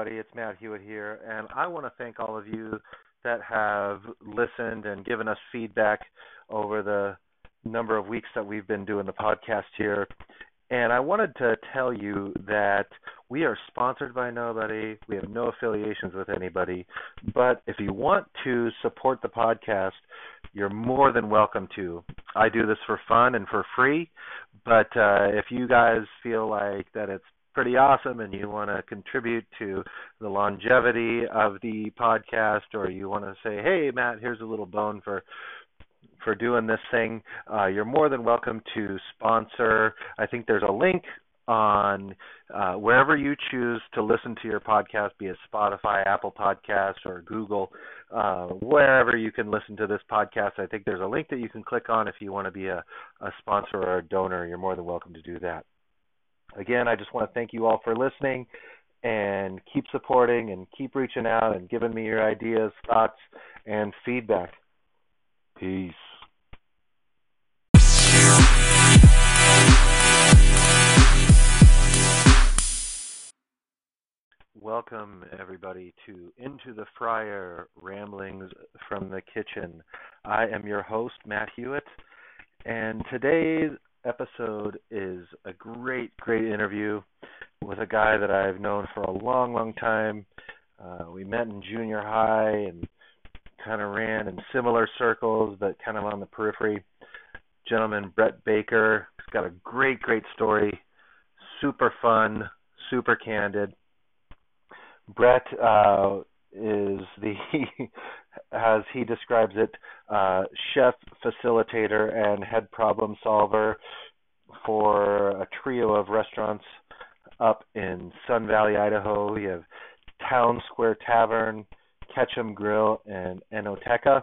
Everybody, it's Matt Hewitt here, and I want to thank all of you that have listened and given us feedback over the number of weeks that we've been doing the podcast here. And I wanted to tell you that we are sponsored by nobody. We have no affiliations with anybody. But if you want to support the podcast, you're more than welcome to. I do this for fun and for free. But uh, if you guys feel like that it's pretty awesome and you want to contribute to the longevity of the podcast or you want to say hey matt here's a little bone for for doing this thing. Uh, you're more than welcome to sponsor. I think there's a link on uh, wherever you choose to listen to your podcast, be it Spotify, Apple Podcasts, or Google, uh, wherever you can listen to this podcast. I think there's a link that you can click on if you want to be a, a sponsor or a donor. You're more than welcome to do that. Again, I just want to thank you all for listening and keep supporting and keep reaching out and giving me your ideas, thoughts, and feedback. Peace. Welcome, everybody, to Into the Fryer Ramblings from the Kitchen. I am your host, Matt Hewitt, and today's episode is a great, great interview with a guy that I've known for a long, long time. Uh, we met in junior high and kind of ran in similar circles, but kind of on the periphery. Gentleman Brett Baker. He's got a great, great story. Super fun, super candid Brett uh, is the, as he describes it, uh, chef, facilitator, and head problem solver for a trio of restaurants up in Sun Valley, Idaho. We have Town Square Tavern, Ketchum Grill, and Enoteca.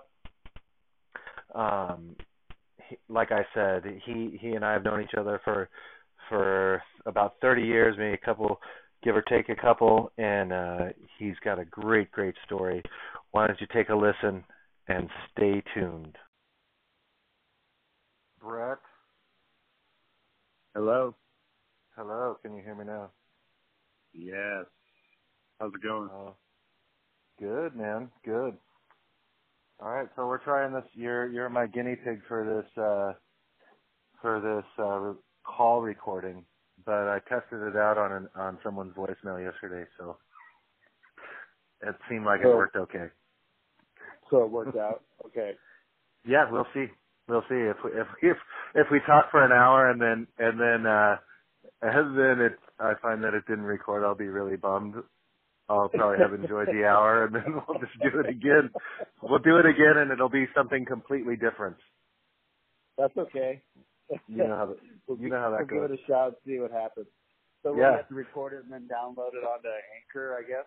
Um, he, like I said, he he and I have known each other for for about 30 years, maybe a couple give or take a couple, and uh, he's got a great, great story. Why don't you take a listen and stay tuned? Brett. Hello. Hello. Can you hear me now? Yes. How's it going? Uh, good, man. Good. All right, so we're trying this. You're you're my guinea pig for this uh, for this uh, call recording but I tested it out on an, on someone's voicemail yesterday, so it seemed like so, it worked okay. So it worked out. Okay. Yeah, we'll see. We'll see if we, if if if we talk for an hour and then and then uh and then it I find that it didn't record, I'll be really bummed. I'll probably have enjoyed the hour and then we'll just do it again. We'll do it again and it'll be something completely different. That's okay. You know how that, we'll you know how that we'll goes. Give it a shot, and see what happens. So we'll yeah. have to record it and then download it onto Anchor, I guess.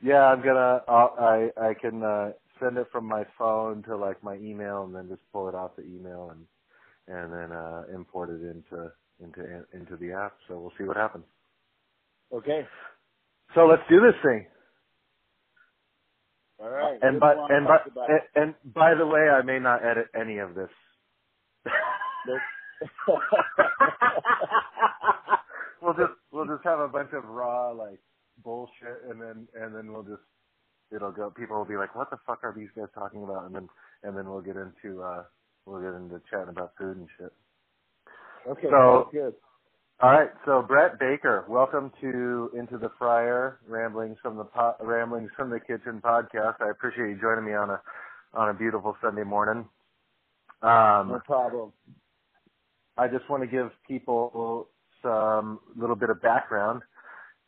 Yeah, I'm gonna. Uh, I I can uh, send it from my phone to like my email, and then just pull it off the email and and then uh, import it into into into the app. So we'll see what happens. Okay. So let's do this thing. All right. And by and by and, and by the way, I may not edit any of this. We'll just we'll just have a bunch of raw like bullshit, and then and then we'll just it'll go. People will be like, "What the fuck are these guys talking about?" And then and then we'll get into uh we'll get into chatting about food and shit. Okay, so good. All right, so Brett Baker, welcome to Into the Fryer Ramblings from the po- Ramblings from the Kitchen podcast. I appreciate you joining me on a on a beautiful Sunday morning. Um, no problem. I just want to give people some little bit of background.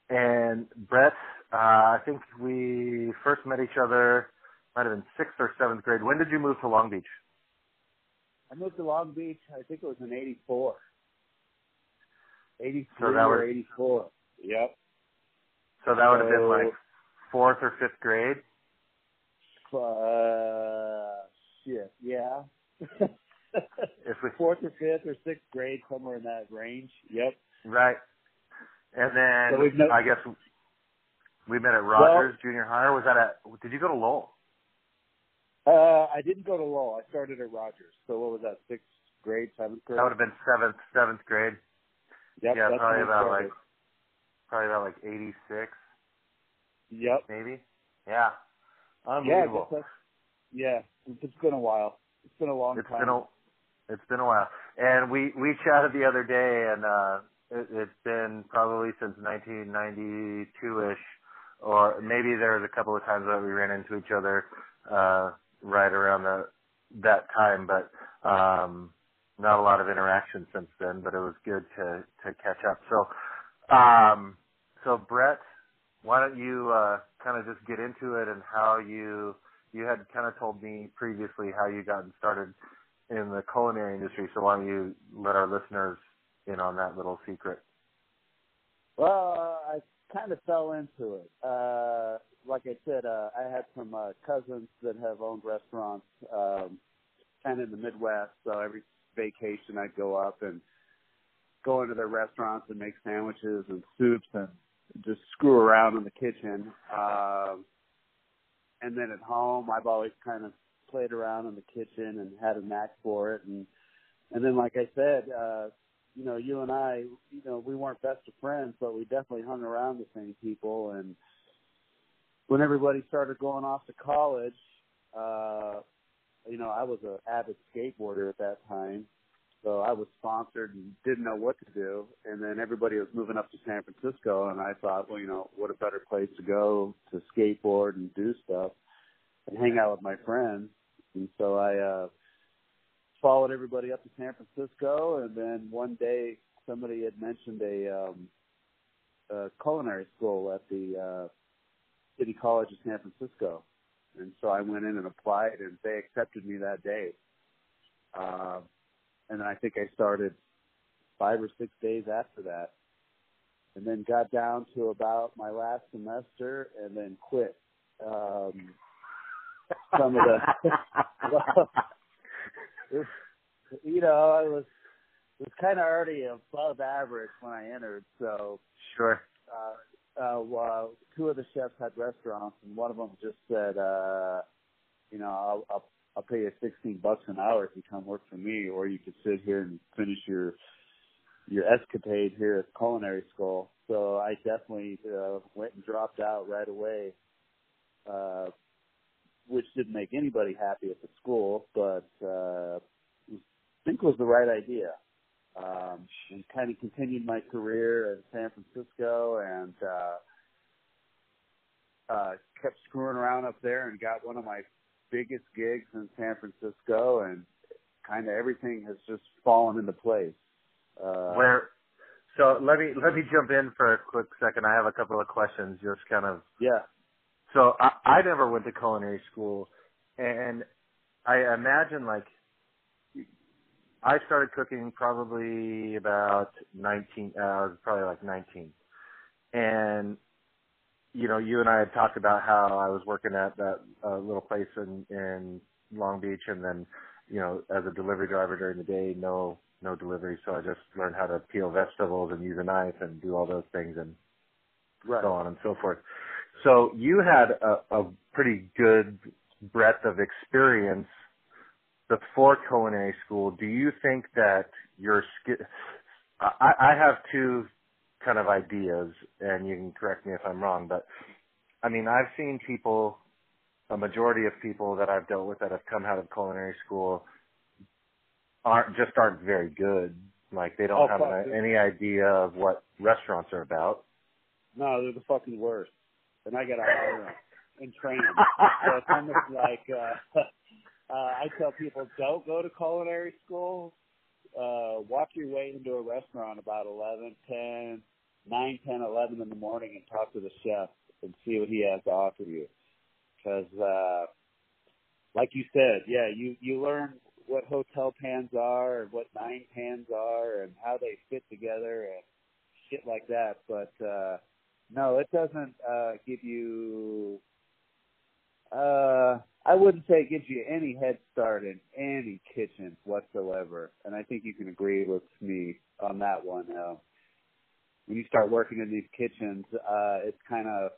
And Brett, uh, I think we first met each other might have been sixth or seventh grade. When did you move to Long Beach? I moved to Long Beach. I think it was in '84. '83 so or '84. Yep. So that would have been like fourth or fifth grade. Uh, shit. Yeah. if we fourth or fifth or sixth grade, somewhere in that range. Yep. Right. And then so no, I guess we met at Rogers well, Junior High. Or was that at? Did you go to Lowell? Uh, I didn't go to Lowell. I started at Rogers. So what was that? Sixth grade, seventh grade. That would have been seventh, seventh grade. Yep, yeah, probably about like probably about like eighty six. Yep. Maybe. Yeah. Yeah, Unbelievable. that's, yeah. It's been a while. It's been a long it's time. been a it's been a while. And we we chatted the other day, and uh, it, it's been probably since 1992 ish, or maybe there was a couple of times that we ran into each other uh, right around the that time, but um, not a lot of interaction since then. But it was good to to catch up. So, um, so Brett, why don't you uh, kind of just get into it and how you you had kind of told me previously how you got started in the culinary industry. So why don't you let our listeners in on that little secret? Well, I kind of fell into it. Uh, like I said, uh, I had some uh, cousins that have owned restaurants, um, kind of in the Midwest. So every vacation, I'd go up and go into their restaurants and make sandwiches and soups and just screw around in the kitchen. Um, and then at home, I've always kind of played around in the kitchen and had a knack for it. And and then, like I said, uh, you know, you and I, you know, we weren't best of friends, but we definitely hung around the same people. And when everybody started going off to college, uh, you know, I was an avid skateboarder at that time. So I was sponsored and didn't know what to do. And then everybody was moving up to San Francisco and I thought, well, you know, what a better place to go to skateboard and do stuff and hang out with my friends. And so I, uh, followed everybody up to San Francisco and then one day somebody had mentioned a, um, a culinary school at the, uh, City College of San Francisco. And so I went in and applied and they accepted me that day. Um, and I think I started five or six days after that, and then got down to about my last semester, and then quit. Um, some of the, well, you know, I was was kind of already above average when I entered, so Sure. uh, uh, well, two of the chefs had restaurants, and one of them just said, uh, you know, I'll, I'll I'll pay you 16 bucks an hour if you come work for me, or you could sit here and finish your your escapade here at culinary school. So I definitely uh, went and dropped out right away, uh, which didn't make anybody happy at the school, but uh, I think it was the right idea. Um, and kind of continued my career in San Francisco and uh, uh, kept screwing around up there and got one of my biggest gigs in San Francisco, and kind of everything has just fallen into place. Uh, Where? So let me let me jump in for a quick second. I have a couple of questions, just kind of. yeah, So I, I never went to culinary school, and I imagine like I started cooking probably about 19. Uh, I was probably like 19, and you know, you and I had talked about how I was working at that uh, little place in in Long Beach, and then you know, as a delivery driver during the day, no no delivery, so I just learned how to peel vegetables and use a knife and do all those things and right. so on and so forth. So you had a, a pretty good breadth of experience before culinary school. Do you think that your skill? I, I have two kind of ideas, and you can correct me if I'm wrong, but I mean, I've seen people, a majority of people that I've dealt with that have come out of culinary school aren't just aren't very good. Like they don't Oh, have an, any idea of what restaurants are about. No, they're the fucking worst, and I got to hire them and train them. so it's almost like uh, uh, I tell people, don't go to culinary school. Uh, walk your way into a restaurant about eleven, ten, nine, ten, eleven in the morning and talk to the chef and see what he has to offer you. Because, uh, like you said, yeah, you you learn what hotel pans are and what nine pans are and how they fit together and shit like that. But uh, no, it doesn't uh, give you. Uh, I wouldn't say it gives you any head start in any kitchen whatsoever, and I think you can agree with me on that one. Uh, when you start working in these kitchens, uh, it's kind of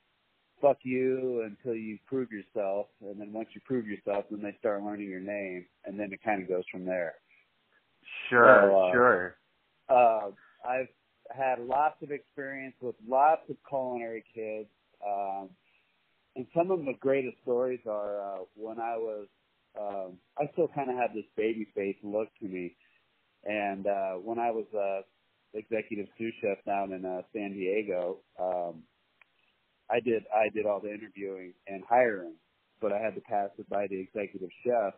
fuck you until you prove yourself, and then once you prove yourself, then they start learning your name, and then it kind of goes from there. Sure, So, uh, sure. Uh, I've had lots of experience with lots of culinary kids. Um, and some of the greatest stories are uh, when I was, um, I still kind of had this baby face look to me, and uh, when I was uh, executive sous chef down in uh, San Diego, um, I did I did all the interviewing and hiring, but I had to pass it by the executive chef.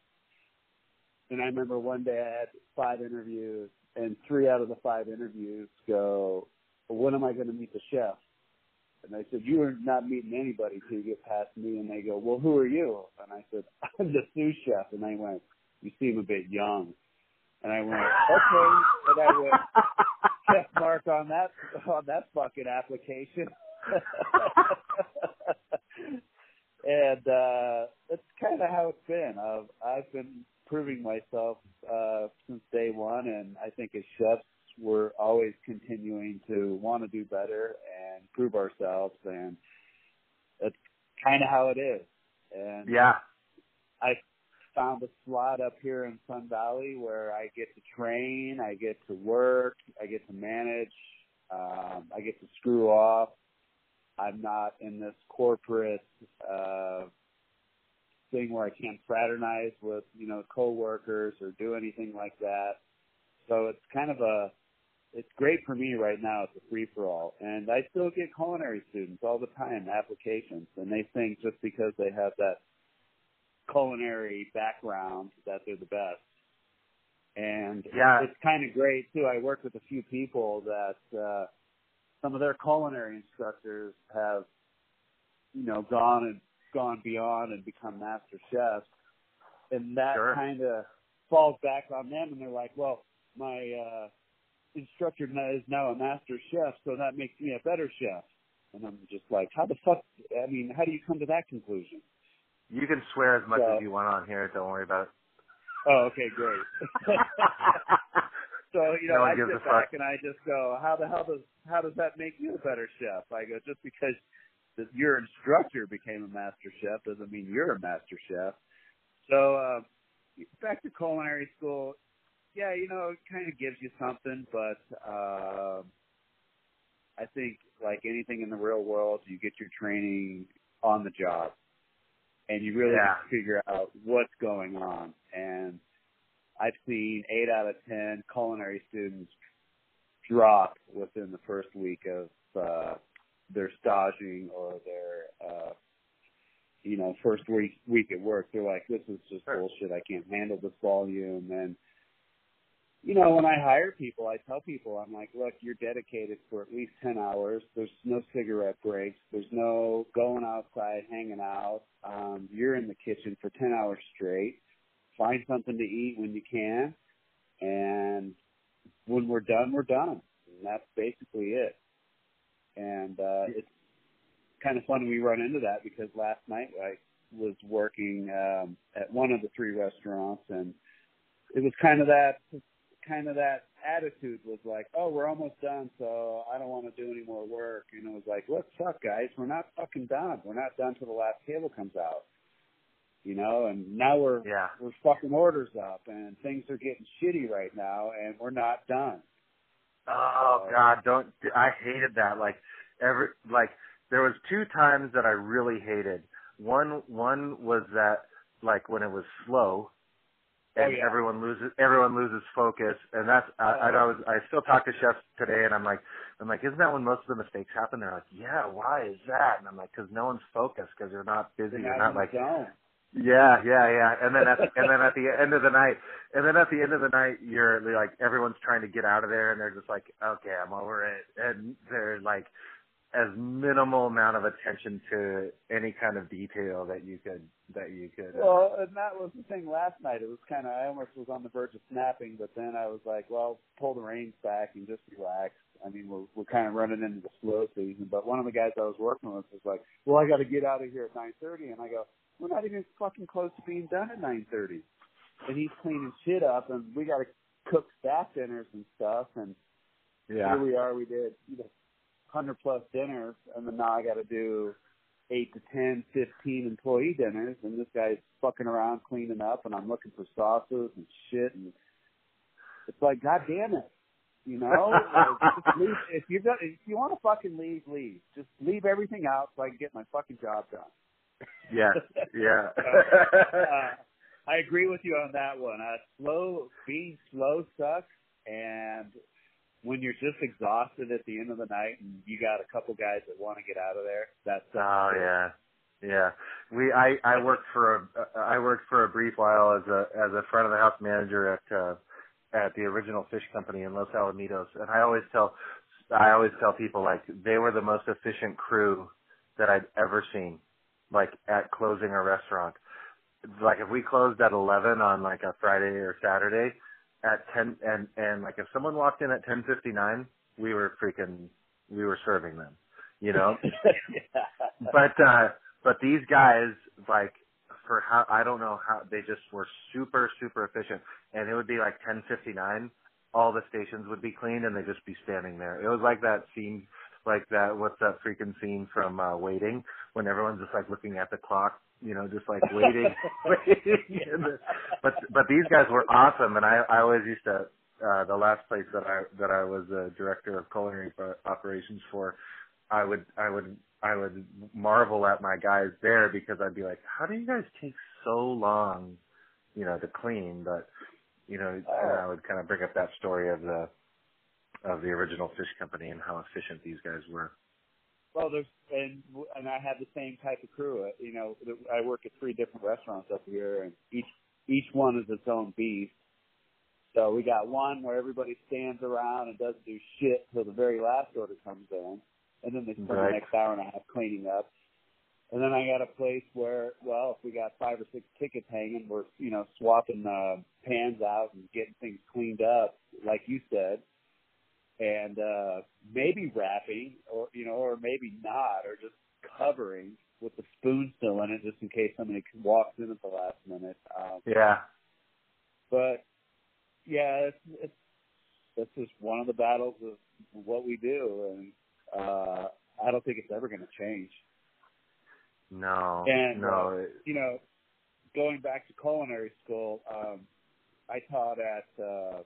And I remember one day I had five interviews, and three out of the five interviews go, "When am I going to meet the chef?" And I said, "You are not meeting anybody till you get past me." And they go, "Well, who are you?" And I said, "I'm the sous chef." And they went, "You seem a bit young." And I went, "Okay." And I went, check mark on that on that fucking application. and uh that's kind of how it's been. I've I've been proving myself uh since day one, and I think as chefs we're always continuing to want to do better and prove ourselves, and that's kind of how it is. And yeah, I found a slot up here in Sun Valley where I get to train, I get to work, I get to manage, um, I get to screw off. I'm not in this corporate uh thing where I can't fraternize with, you know, coworkers or do anything like that. So it's kind of a it's great for me right now. It's a free for all. And I still get culinary students all the time, applications, and they think just because they have that culinary background that they're the best. And yeah. it's kind of great too. I work with a few people that uh some of their culinary instructors have you know gone and gone beyond and become master chefs. And that sure. kind of falls back on them and they're like well my uh instructor is now a master chef so that makes me a better chef. And i'm just like how the fuck i mean how do you come to that conclusion? You can swear as much so, as you want on here. Don't worry about it. Oh okay great. So you know no i sit back fuck. and i just go how the hell does how does that make you a better chef? I go just because that your instructor became a master chef doesn't mean you're a master chef. So uh, back to culinary school, yeah, you know, it kind of gives you something, but uh, I think like anything in the real world, you get your training on the job, and you really yeah. figure out what's going on. And I've seen eight out of ten culinary students drop within the first week of uh, their staging or their uh you know first week week at work they're like this is just sure. bullshit. I can't handle this volume. And you know when i hire people i tell people i'm like look you're dedicated for at least 10 hours. There's no cigarette breaks. There's no going outside hanging out. Um you're in the kitchen for 10 hours straight. Find something to eat when you can. And when we're done we're done. And that's basically it and uh, it's kind of fun we run into that because last night I was working um, at one of the three restaurants, and it was kind of that kind of that attitude was like, oh, we're almost done, so I don't want to do any more work. And it was like, what's up, guys? We're not fucking done. We're not done till the last table comes out. You know, and now we're yeah. we're fucking orders up, and things are getting shitty right now, and we're not done. Oh God, don't! I hated that. Like every like there was two times that I really hated. One one was that like when it was slow, and oh, yeah. everyone loses everyone loses focus, and that's I, I was I still talk to chefs today, and I'm like I'm like, isn't that when most of the mistakes happen? They're like, yeah, why is that? And I'm like, because no one's focused, because you're not busy, you're not, not like zone. Yeah, yeah, yeah. And then at and then at the end of the night, and then at the end of the night, you're like everyone's trying to get out of there, and they're just like, okay, I'm over it, and they're like as minimal amount of attention to any kind of detail that you could that you could. Uh, well, and that was the thing last night. It was kind of I almost was on the verge of snapping, but then I was like, well, pull the reins back and just relax. I mean, we're we're kind of running into the slow season. But one of the guys I was working with was like, well, I got to get out of here at 9:30, and I go, we're not even fucking close to being done at 9:30, and he's cleaning shit up, and we got to cook staff dinners and stuff, and yeah. here we are. We did you know, hundred plus dinners, and then now I got to do eight to ten, fifteen employee dinners, and this guy's fucking around cleaning up, and I'm looking for sauces and shit, and it's like, god damn it. You know, just leave, if you if you want to fucking leave, leave. Just leave everything out so I can get my fucking job done. Yeah, yeah. uh, I agree with you on that one. Uh, slow being slow sucks, and when you're just exhausted at the end of the night and you got a couple guys that want to get out of there, that's oh yeah, yeah. We I I worked for a I worked for a brief while as a as a front of the house manager at uh, at the original fish company in Los Alamitos, and I always tell I always tell people like they were the most efficient crew that I'd ever seen, like at closing a restaurant. Like if we closed at 11 on like a Friday or Saturday at 10 and and like if someone walked in at 10:59 we were freaking we were serving them you know? Yeah. but uh but these guys like for how I don't know how they just were super super efficient. And it would be like 10:59 all the stations would be cleaned and they'd just be standing there. It was like that scene like that what's that freaking scene from uh waiting when everyone's just like looking at the clock you know, just like waiting, waiting. But but these guys were awesome, and I I always used to. Uh, the last place that I that I was a director of culinary operations for, I would I would I would marvel at my guys there because I'd be like, how do you guys take so long, you know, to clean? But you know, and I would kind of bring up that story of the of the original fish company and how efficient these guys were. Well, there's and and I have the same type of crew. Uh, you know, I work at three different restaurants up here, and each each one is its own beast. So we got one where everybody stands around and doesn't do shit till the very last order comes in, and then they spend right. the next hour and a half cleaning up. And then I got a place where, well, if we got five or six tickets hanging, we're you know swapping uh, pans out and getting things cleaned up, like you said and uh maybe wrapping or you know or maybe not or just covering with the spoon still in it just in case somebody walks in at the last minute um. Yeah. But yeah it's it's this is one of the battles of what we do and uh i don't think it's ever going to change. No. And no uh, you know going back to culinary school um i taught at uh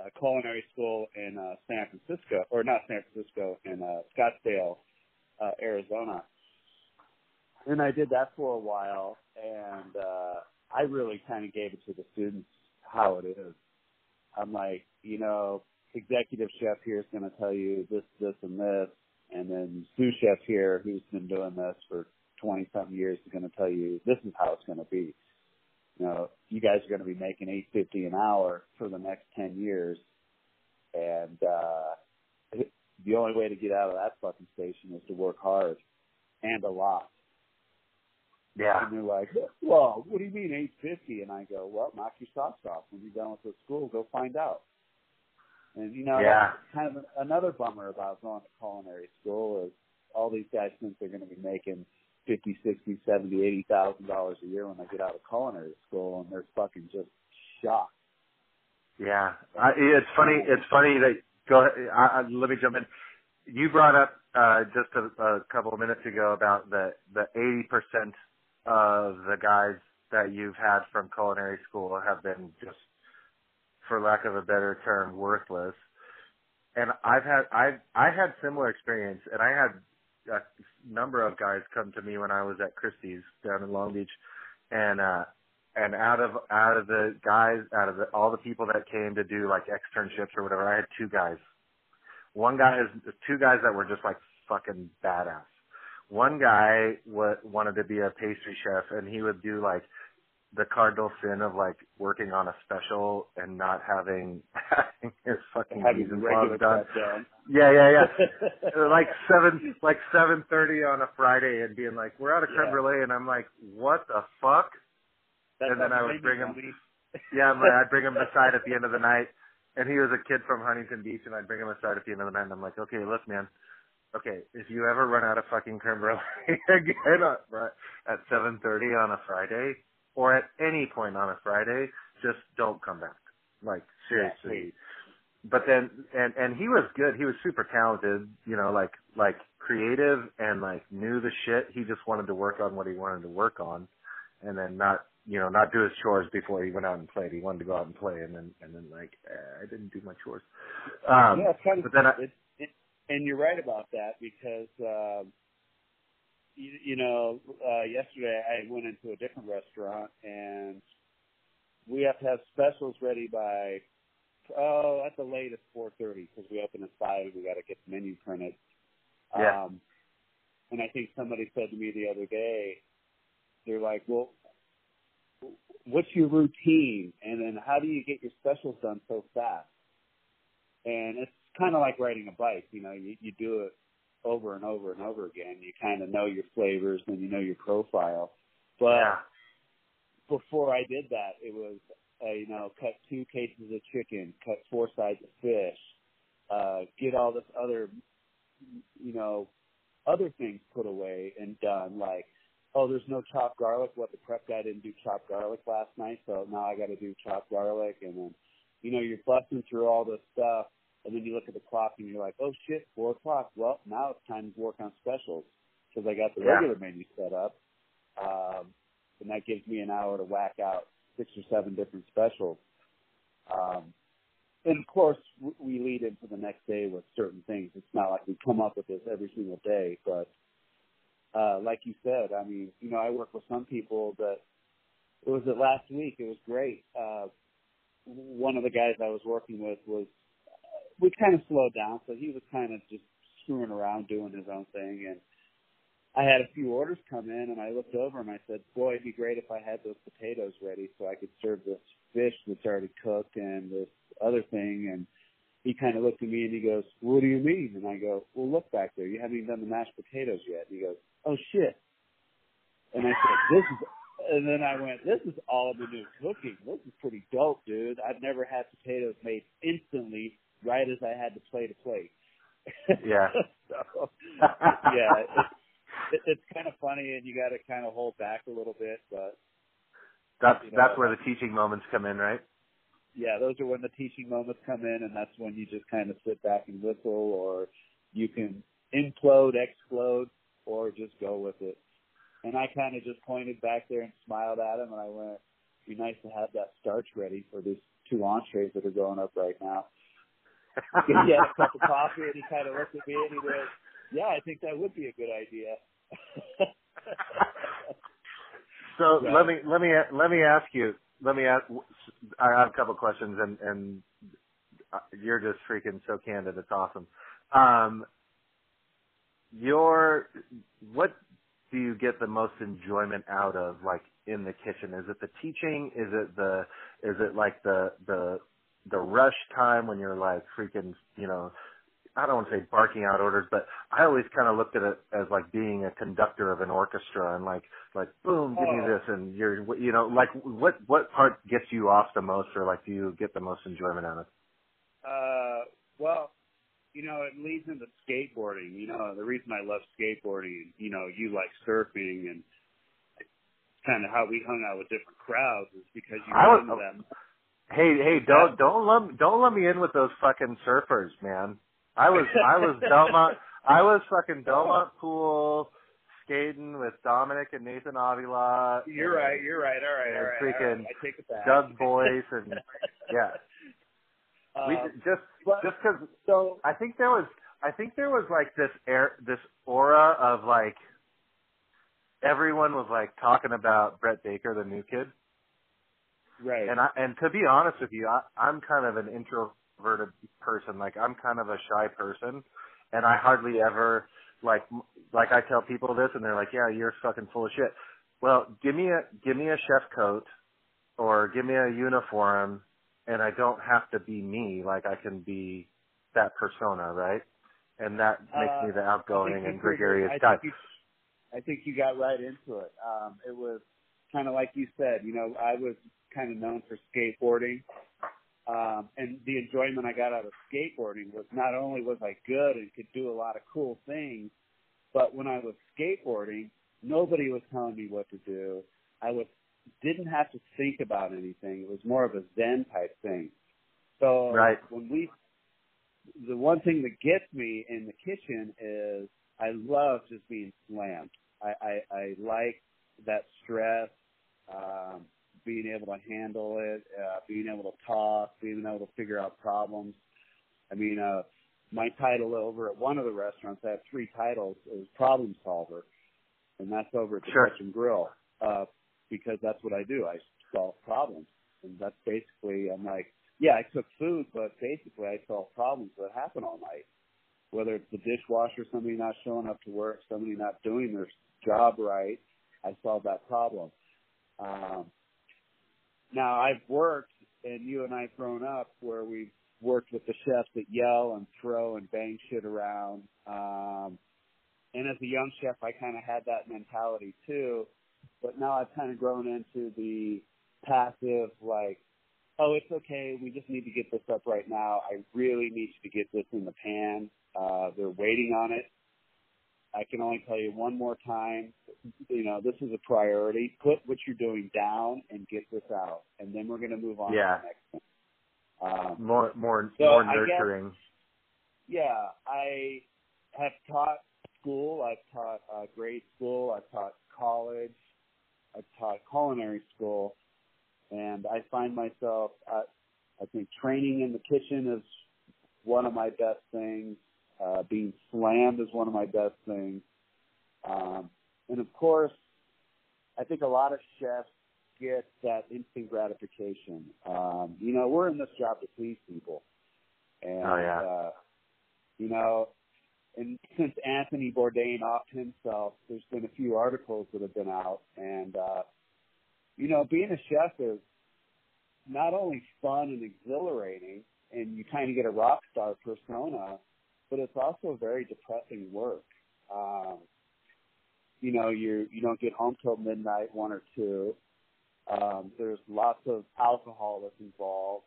uh, culinary school in uh, San Francisco, or not San Francisco, in uh, Scottsdale, uh, Arizona. And I did that for a while, and uh, I really kind of gave it to the students how it is. I'm like, you know, executive chef here is going to tell you this, this, and this, and then sous chef here, who's been doing this for 20 something years, is going to tell you this is how it's going to be you know, you guys are going to be making 850 an hour for the next 10 years. And, uh, the only way to get out of that fucking station is to work hard and a lot. Yeah. And they're like, well, what do you mean 850? And I go, well, knock your socks off. When you're done with the school, go find out. And, you know, yeah. kind of another bummer about going to culinary school is all these guys think they're going to be making fifty, sixty, seventy, eighty thousand dollars a year when they get out of culinary school, and they're fucking just shocked. Yeah, I, it's funny. It's funny that go. Ahead, I, I, let me jump in. You brought up uh, just a, a couple of minutes ago about the the eighty percent of the guys that you've had from culinary school have been just, for lack of a better term, worthless. And I've had I've I had similar experience, and I had a number of guys come to me when I was at Christie's down in Long Beach, and uh, and out of out of the guys, out of the, all the people that came to do like externships or whatever, I had two guys. One guy is two guys that were just like fucking badass. One guy w- wanted to be a pastry chef, and he would do like the cardinal sin of like working on a special and not having having his fucking having regular done. down. Yeah, yeah, yeah. like seven, like seven thirty on a Friday, and being like, "We're out of creme Yeah. brulee," and I'm like, "What the fuck?" That's And then I would bring him- Yeah, I'm like, I'd bring him aside at the end of the night, and he was a kid from Huntington Beach, and I'd bring him aside at the end of the night, and I'm like, "Okay, look, man. Okay, if you ever run out of fucking creme brulee again at, at seven thirty on a Friday, or at any point on a Friday, just don't come back. Like seriously." but then and and he was good he was super talented you know like like creative and like knew the shit he just wanted to work on what he wanted to work on and then not you know not do his chores before he went out and played he wanted to go out and play and then and then like eh, i didn't do my chores um yeah, it's kind of. but then I, it, it, and you're right about that because um, you, you know, uh, yesterday I went into a different restaurant and we have to have specials ready by oh at the latest 4:30 because we open at five and we got to get the menu printed. Yeah. Um, and I think somebody said to me the other day, they're like, well, what's your routine? And then how do you get your specials done so fast? And it's kind of like riding a bike. You know, you, you do it over and over and over again. You kind of know your flavors and you know your profile. But yeah. before I did that, it was, uh, you know, cut two cases of chicken, cut four sides of fish, uh, get all this other, you know, other things put away and done, like, oh, there's no chopped garlic. What the prep guy didn't do chopped garlic last night, so now I got to do chopped garlic. And then, you know, you're busting through all this stuff, and then you look at the clock and you're like, oh shit, four o'clock. Well, now it's time to work on specials because I got the Yeah. regular menu set up, um, and that gives me an hour to whack out six or seven different specials. Um, and of course, we lead into the next day with certain things. It's not like we come up with this every single day, but uh, like you said, I mean, you know, I work with some people that it was it last week. It was great. Uh, one of the guys I was working with was we kind of slowed down, so he was kind of just screwing around doing his own thing, and I had a few orders come in, and I looked over and I said, "Boy, it'd be great if I had those potatoes ready so I could serve this fish that's already cooked and this other thing." And he kind of looked at me and he goes, "What do you mean?" And I go, "Well, look back there. You haven't even done the mashed potatoes yet." And he goes, "Oh shit." And I said, "This is." And then I went, "This is all of the new cooking. This is pretty dope, dude. I've never had potatoes made instantly, right as I had to plate a plate." Yeah. so, yeah, it's, it, it's kind of funny, and you got to kind of hold back a little bit, but That's You know, that's where the teaching moments come in, right? yeah, those are when the teaching moments come in, and that's when you just kind of sit back and whistle, or you can implode, explode, or just go with it. And I kind of just pointed back there and smiled at him, and I went, "Be nice to have that starch ready for these two entrees that are going up right now." He had a cup of coffee, and he kind of looked at me, and he went, "Yeah, I think that would be a good idea." So Yeah. let me let me let me ask you. Let me ask. I have a couple questions, and and uh, you're just freaking so candid. It's awesome. Um, your what do you get the most enjoyment out of, like in the kitchen? Is it the teaching? Is it the is it like the the the rush time when you're like freaking you know I don't want to say barking out orders, but I always kind of looked at it as like being a conductor of an orchestra and like like boom, give me Oh. this, and you're you know like what what part gets you off the most, or like do you get the most enjoyment out of? Uh, well, you know, it leads into skateboarding. You know, the reason I love skateboarding, you know, you like surfing and kind of how we hung out with different crowds is because you I was- into them. Hey hey, don't don't let don't let me in with those fucking surfers, man. I was I was Belmont I was fucking Belmont pool skating with Dominic and Nathan Avila. You're and right. You're right. All right. All right. freaking all right. I take it back. Doug Boyce and yeah. we Um, just but, just because so I think there was I think there was like this air this aura of like everyone was like talking about Brett Baker, the new kid. Right. And I and to be honest with you, I, I'm kind of an introverted person. Like I'm kind of a shy person, and I hardly ever like like I tell people this, and they're like, "Yeah, you're fucking full of shit." Well, give me a give me a chef coat, or give me a uniform, and I don't have to be me. Like I can be that persona, right? And that makes Uh, me the outgoing and gregarious I guy. I think you got right into it. Um, it was kind of like you said. You know, I was kind of known for skateboarding, um, and the enjoyment I got out of skateboarding was not only was I good and could do a lot of cool things, but when I was skateboarding, nobody was telling me what to do. I was didn't have to think about anything. It was more of a Zen type thing. So Right. when we the one thing that gets me in the kitchen is I love just being slammed. I, I, I like that stress, um, being able to handle it, uh, being able to talk, being able to figure out problems. I mean, uh, my title over at one of the restaurants, I have three titles, is problem solver. and that's over at the Sure. And Grill, uh, because that's what I do. I solve problems, and that's basically I'm like, yeah, I cook food, but basically I solve problems that happen all night. Whether it's the dishwasher, somebody not showing up to work, somebody not doing their job right, I solve that problem. Um, now I've worked, and you and I've grown up where we've worked with the chefs that yell and throw and bang shit around. Um, and as a young chef, I kind of had that mentality too. But now I've kind of grown into the passive, like, oh, it's okay. We just need to get this up right now. I really need you to get this in the pan. Uh, they're waiting on it. I can only tell you one more time, you know, this is a priority. Put what you're doing down and get this out, and then we're going to move on Yeah. to the next thing. Um, More more So, more I guess- nurturing. yeah, I have taught school. I've taught uh, grade school. I've taught college. I've taught culinary school, and I find myself. Uh, I think training in the kitchen is one of my best things. Uh, being slammed is one of my best things. Um, and of course, I think a lot of chefs get that instant gratification. Um, you know, we're in this job to please people. And, Oh, yeah. uh, you know, and since Anthony Bourdain offed himself, there's been a few articles that have been out. And, uh, you know, being a chef is not only fun and exhilarating, and you kind of get a rock star persona, but it's also very depressing work. Um, you know, you you don't get home till midnight, one or two. Um, there's lots of alcohol that's involved.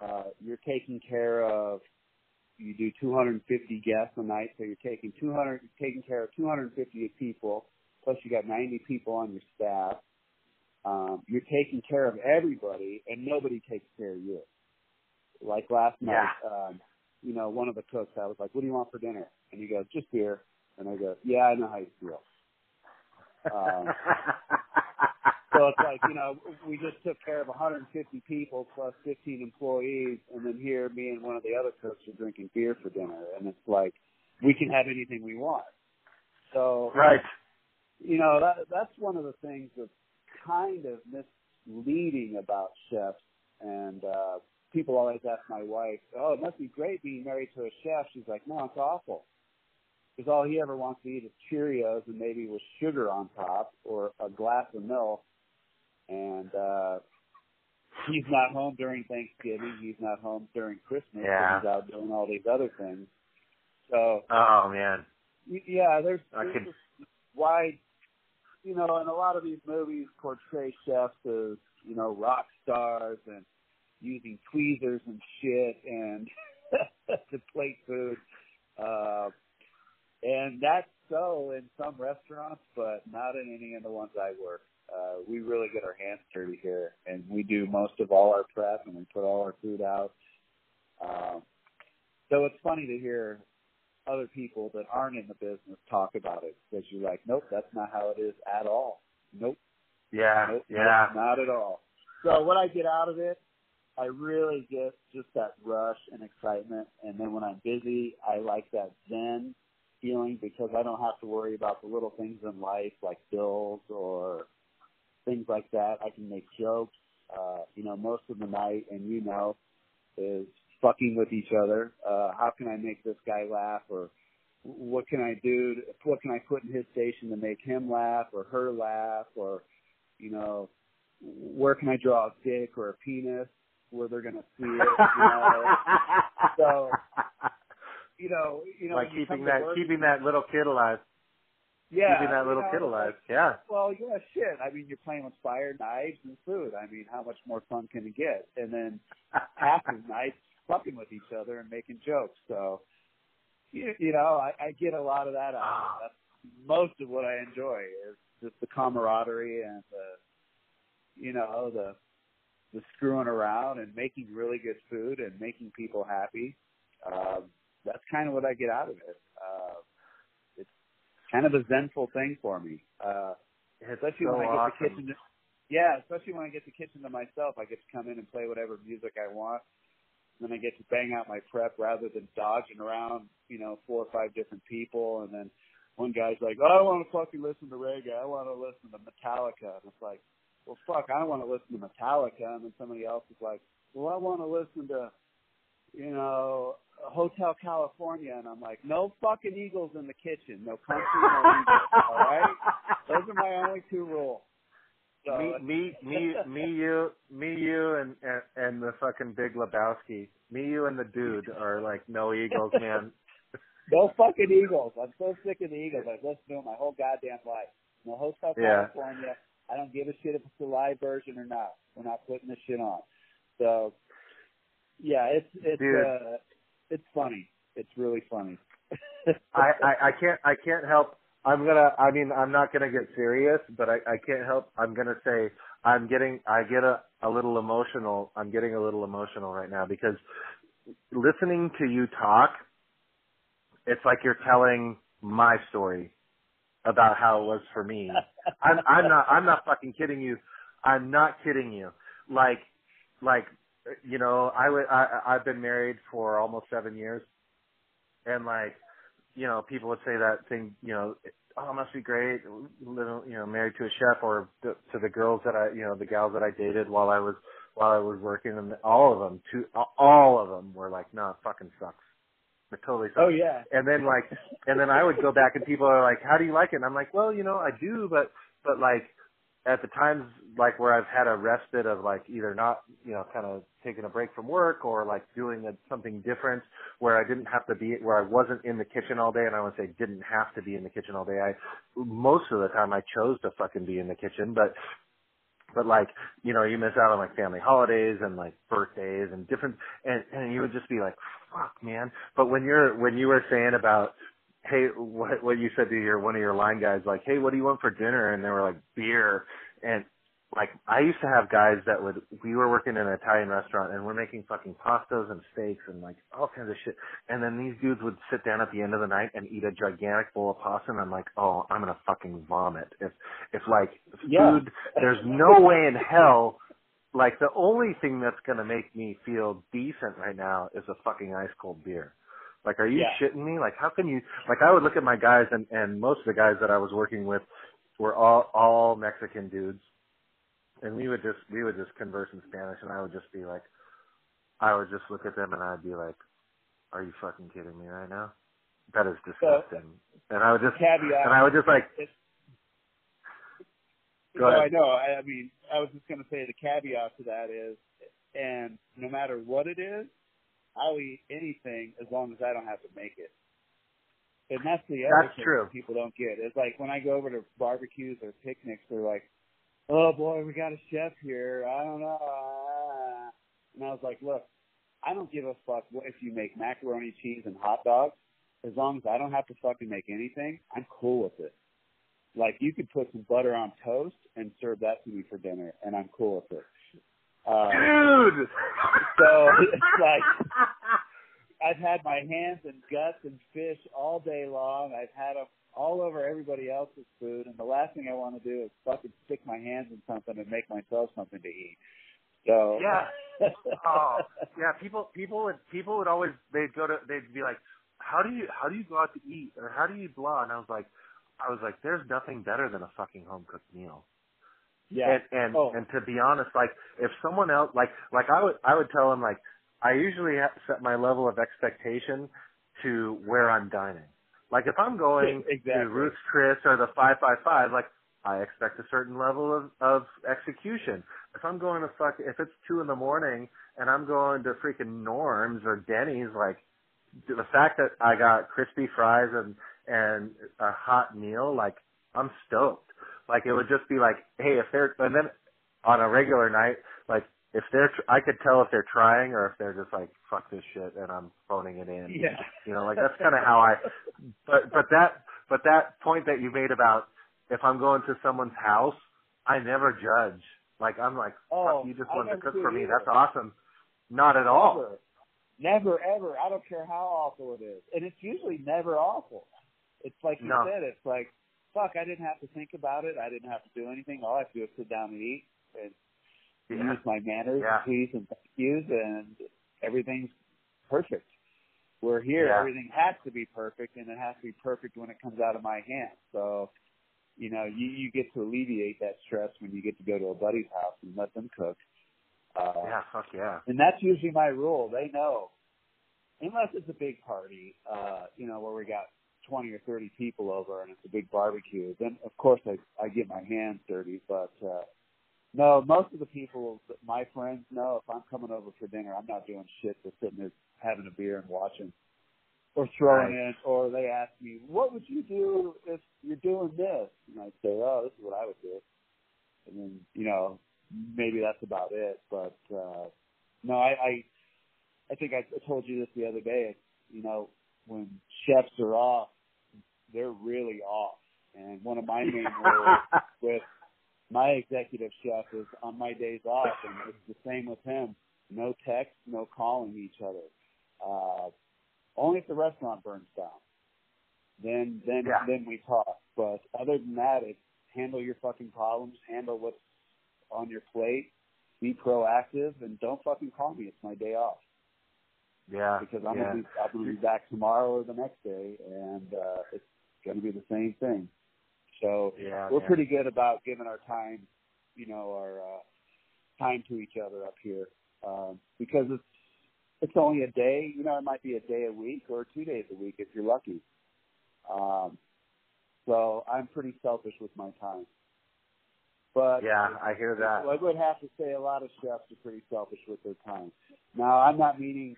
Uh, you're taking care of. You do 250 guests a night, so you're taking 200, taking care of 250 people. Plus, you got 90 people on your staff. Um, you're taking care of everybody, and nobody takes care of you. Like last night, um, you know, one of the cooks, I was like, "What do you want for dinner?" And he goes, "Just beer." And I go, "Yeah, I know how you feel." Um, So it's like, you know, we just took care of 150 people plus 15 employees, and then here, me and one of the other cooks are drinking beer for dinner, and it's like, we can have anything we want. So, right. you know, that that's one of the things that's kind of misleading about chefs. And uh, people always ask my wife, "Oh, it must be great being married to a chef." She's like, "No, it's awful." Because all he ever wants to eat is Cheerios and maybe with sugar on top or a glass of milk. And uh he's not home during Thanksgiving. He's not home during Christmas. Yeah. He's out doing all these other things. So Oh man. yeah, there's, I there's can- this wide, you know, and a lot of these movies portray chefs as, you know, rock stars and using tweezers and shit and to plate food. Uh, and that's so in some restaurants, but not in any of the ones I work. Uh, we really get our hands dirty here, and we do most of all our prep, and we put all our food out. Um, so it's funny to hear other people that aren't in the business talk about it because you're like, nope, that's not how it is at all. Nope, Yeah. nope, Yeah. nope, not at all. So what I get out of it, I really get just that rush and excitement, and then when I'm busy, I like that zen feeling because I don't have to worry about the little things in life like bills or things like that. I can make jokes. Uh, you know, most of the night, and you know, is fucking with each other. Uh, how can I make this guy laugh, or what can I do? To, what can I put in his station to make him laugh or her laugh, or you know, where can I draw a dick or a penis where they're gonna see it? You know, so you know, you know, like keeping that keeping that little kid alive. yeah, keeping that little know, kid alive. like, Yeah. well, yeah, shit. I mean, you're playing with fire, knives, and food. I mean, how much more fun can it get? And then half the night fucking with each other and making jokes. So, you, you know, I, I get a lot of that out of it. That's most of what I enjoy is just the camaraderie and the, you know, the the screwing around and making really good food and making people happy. Um, that's kind of what I get out of it. Uh, it's kind of a zenful thing for me. Uh, especially so when I get awesome. the kitchen. To, yeah, especially when I get the kitchen to myself, I get to come in and play whatever music I want. Then I get to bang out my prep rather than dodging around, you know, four or five different people and then one guy's like, oh, I want to fucking listen to reggae. I want to listen to Metallica. And it's like, well, fuck, I don't want to listen to Metallica. And then somebody else is like, well, I want to listen to, you know, Hotel California. And I'm like, no fucking Eagles in the kitchen. No country, no Eagles. All right? Those are my only two rules. So, me, me, me, me, you, me, you, and, and and the fucking Big Lebowski. Me, you, and the dude are like no Eagles, man. no fucking Eagles. I'm so sick of the Eagles. I've listened to them my whole goddamn life. No Hotel Yeah. California. I don't give a shit if it's a live version or not. We're not putting this shit on. So, yeah, it's it's Dude. uh, it's funny. It's really funny. I, I I can't I can't help. I'm gonna. I mean, I'm not gonna get serious, but I I can't help. I'm gonna say I'm getting. I get a a little emotional. I'm getting a little emotional right now because listening to you talk, it's like you're telling my story about how it was for me. I'm I'm not I'm not fucking kidding you. I'm not kidding you. Like like you know, I would I I've been married for almost 7 years and like you know, people would say that thing, you know, oh, it must be great living, you know, married to a chef or to, to the girls that I, you know, the gals that I dated while I was while I was working and all of them, to all of them were like, no, it fucking sucks. It totally sucks. oh yeah. And then like, and then I would go back and people are like, how do you like it? And I'm like, well, you know, I do, but, but like, at the times like where I've had a respite of like either not, you know, kind of taking a break from work or like doing a, something different where I didn't have to be, where I wasn't in the kitchen all day and I would say didn't have to be in the kitchen all day. I, most of the time I chose to fucking be in the kitchen, but but like you know you miss out on like family holidays and like birthdays and different and and you would just be like fuck man. But when you're when you were saying about hey what what you said to your one of your line guys like hey what do you want for dinner? And they were like beer. And like I used to have guys that would we were working in an Italian restaurant and we're making fucking pastas and steaks and like all kinds of shit. And then these dudes would sit down at the end of the night and eat a gigantic bowl of pasta and I'm like oh I'm gonna fucking vomit. If if like Yeah. food there's no way in hell like the only thing that's gonna make me feel decent right now is a fucking ice cold beer. Like are you Yeah. shitting me? Like how can you like I would look at my guys and and most of the guys that I was working with were all all Mexican dudes and we would just we would just converse in Spanish, and I would just be like, I would just look at them and I'd be like, "Are you fucking kidding me right now? That is disgusting." and I would just Caveat. and I would just like, Go no, ahead. I know. I, I mean, I was just going to say the caveat to that is, and no matter what it is, I'll eat anything as long as I don't have to make it. And that's the other That's thing true. people don't get. It's like when I go over to barbecues or picnics, they're like, "Oh boy, we got a chef here. I don't know." ah." And I was like, "Look, I don't give a fuck what if you make macaroni, cheese, and hot dogs. As long as I don't have to fucking make anything, I'm cool with it. Like you could put some butter on toast and serve that to me for dinner, and I'm cool with it. Uh, dude. so it's like I've had my hands and guts and fish all day long. I've had them all over everybody else's food, and the last thing I want to do is fucking stick my hands in something and make myself something to eat. So Yeah. oh, yeah. People, people would, people would always, they'd go to, they'd be like, "How do you, how do you go out to eat, or how do you blah?" And I was like, I was like, "There's nothing better than a fucking home cooked meal." yeah. And and Oh. and to be honest, like if someone else, like like I would, I would tell them like I usually have set my level of expectation to where I'm dining. Like if I'm going Exactly. to Ruth's Chris or the five five five, like I expect a certain level of of execution. If I'm going to fuck, if it's two in the morning and I'm going to freaking Norm's or Denny's, like the fact that I got crispy fries and and a hot meal, like I'm stoked. Like it would just be like, hey, if they're and then on a regular night, like if they're, tr- I could tell if they're trying or if they're just like, fuck this shit and I'm phoning it in. Yeah. You know, like that's kind of how I. But but that but that point that you made about if I'm going to someone's house, I never judge. Like I'm like, Oh, fuck, you just wanted to cook for me. either. That's awesome. Not at all. Never. Never ever. I don't care how awful it is. And it's usually never awful. It's like you No. said, it's like, fuck, I didn't have to think about it. I didn't have to do anything. All I have to do is sit down and eat and Yeah. use my manners, Yeah. please and thank yous, and everything's perfect. Where here, Yeah. everything has to be perfect, and it has to be perfect when it comes out of my hands. So, you know, you you get to alleviate that stress when you get to go to a buddy's house and let them cook. Uh, Yeah, fuck yeah. and that's usually my rule. They know, unless it's a big party, uh, you know, where we got 20 or 30 people over and it's a big barbecue, then of course I, I get my hands dirty. But, uh, no, most of the people, that my friends know if I'm coming over for dinner, I'm not doing shit but sitting there having a beer and watching or throwing Right. in, or they ask me, what would you do if you're doing this? And I say, oh, this is what I would do. And then, you know, maybe that's about it. But, uh, no, I, I, I think I told you this the other day. You know, when chefs are off, they're really off. And one of my main rules with my executive chef is on my days off, and it's the same with him. No text, no calling each other. Uh, only if the restaurant burns down. Then, then, Yeah. then we talk. But other than that, it's handle your fucking problems, handle what's on your plate, be proactive, and don't fucking call me. It's my day off yeah. because I'm yeah. gonna be I'm gonna be back tomorrow or the next day, and uh, it's gonna be the same thing. So Yeah, we're man. pretty good about giving our time, you know, our uh, time to each other up here um, because it's it's only a day. You know, it might be a day a week or two days a week if you're lucky. Um, so I'm pretty selfish with my time. But Yeah, I hear that. I would have to say a lot of chefs are pretty selfish with their time. Now, I'm not meaning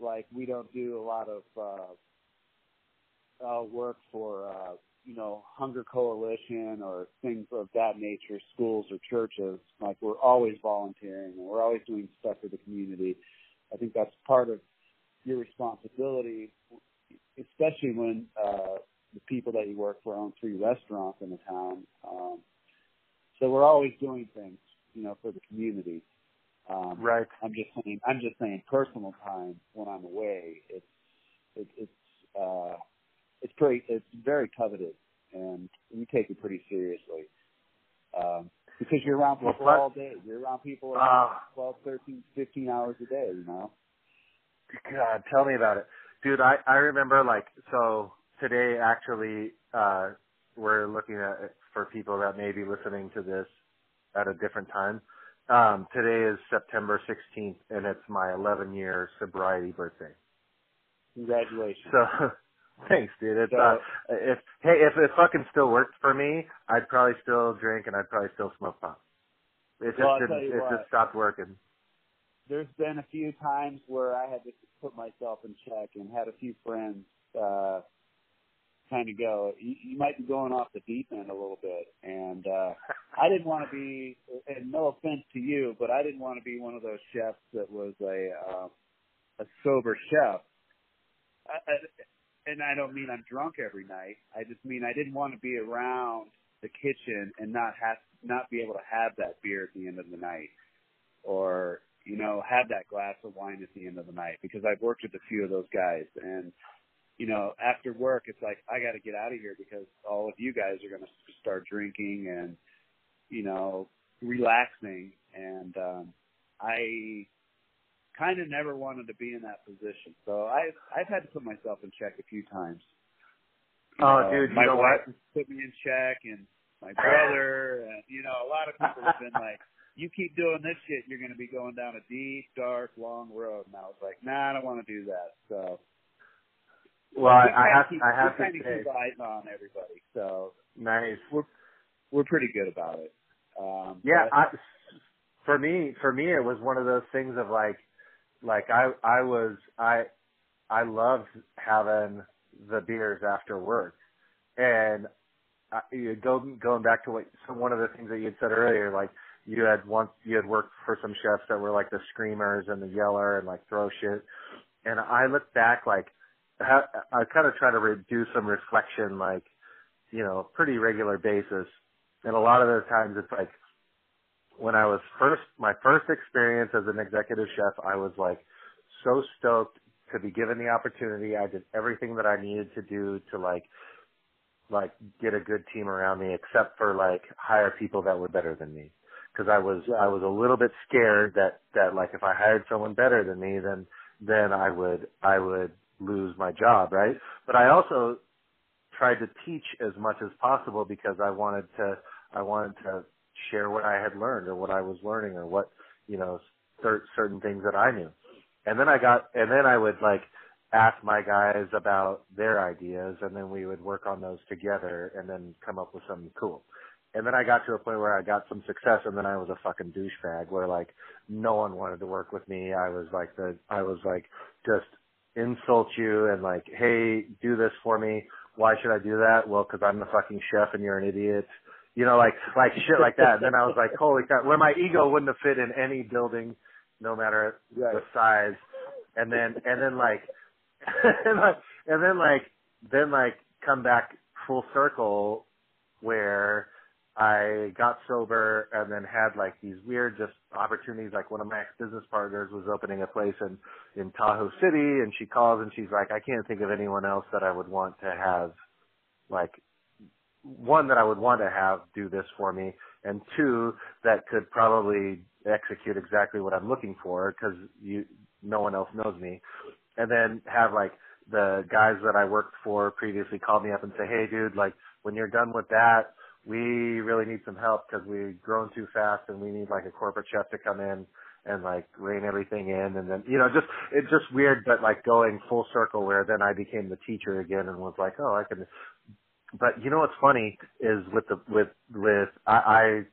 like we don't do a lot of uh, uh, work for uh, you know Hunger Coalition or things of that nature, schools or churches. Like we're always volunteering and we're always doing stuff for the community. I think that's part of your responsibility, especially when uh, the people that you work for own three restaurants in the town. Um, so we're always doing things, you know, for the community. Um, Right. I'm just saying, I'm just saying personal time when I'm away, it's, it, it's, uh, it's pretty, it's very coveted and we take it pretty seriously. Um, because you're around people all day. You're around people Ah. 12, 13, 15 hours a day, you know? God, tell me about it. Dude, I, I remember like, so today actually, uh, we're looking at, for people that may be listening to this at a different time. Um, today is September 16th and it's my 11 year sobriety birthday. Congratulations. So, thanks dude. It's, So- uh, if, hey, if it fucking still worked for me, I'd probably still drink and I'd probably still smoke pot. It just Well, didn't, it what. just stopped working. there's been a few times where I had to put myself in check and had a few friends uh kind of go, you, you might be going off the deep end a little bit. And uh I didn't want to be, and no offense to you, but I didn't want to be one of those chefs that was a uh, a sober chef. I, I, and I don't mean I'm drunk every night. I just mean I didn't want to be around the kitchen and not have not be able to have that beer at the end of the night or you know have that glass of wine at the end of the night because I've worked with a few of those guys and you know after work it's like I got to get out of here because all of you guys are going to start drinking and you know relaxing and um I kind of never wanted to be in that position so I've I've had to put myself in check a few times You Oh, know, dude, you my know wife what? put me in check and my brother and you know a lot of people have been like you keep doing this shit, you're going to be going down a deep, dark, long road. And I was like, nah, I don't want to do that. So, Well, I, I have, keep, I have to kind of say, keep eyes on everybody. So nice. we're we're pretty good about it. Um, Yeah, but- I, for me, for me, it was one of those things of like, like I, I was, I, I loved having the beers after work, and I, you go going back to what so one of the things that you had said earlier, like you had once you had worked for some chefs that were like the screamers and the yeller and like throw shit, and I look back like I kind of try to re- do some reflection, like you know, pretty regular basis, and a lot of the times it's like when I was first, my first experience as an executive chef, I was like so stoked to be given the opportunity. I did everything that I needed to do to like, like get a good team around me, except for like hire people that were better than me. Cause I was, I was a little bit scared that, that like if I hired someone better than me, then, then I would, I would lose my job, right? But I also tried to teach as much as possible because I wanted to I wanted to share what I had learned or what I was learning or what you know cer- certain things that I knew. And then I got and then I would like ask my guys about their ideas and then we would work on those together and then come up with something cool. And then I got to a point where I got some success and then I was a fucking douchebag where like no one wanted to work with me. I was like the I was like just insult you and like, hey, do this for me. Why should I do that? Well, because I'm the fucking chef and you're an idiot. You know, like like shit like that. And then I was like, holy crap, where my ego wouldn't have fit in any building, no matter Right. the size. And then and then like and like and then like then like come back full circle where I got sober and then had like these weird just opportunities. Like one of my ex business partners was opening a place in in Tahoe City, and she calls and she's like, I can't think of anyone else that I would want to have like one that I would want to have do this for me, and two that could probably execute exactly what I'm looking for because you no one else knows me, and then have like the guys that I worked for previously call me up and say, hey dude, like when you're done with that, we really need some help because we've grown too fast and we need like a corporate chef to come in and like rein everything in. And then you know just it's just weird but like going full circle where then I became the teacher again and was like oh I can but you know what's funny is with the with with I,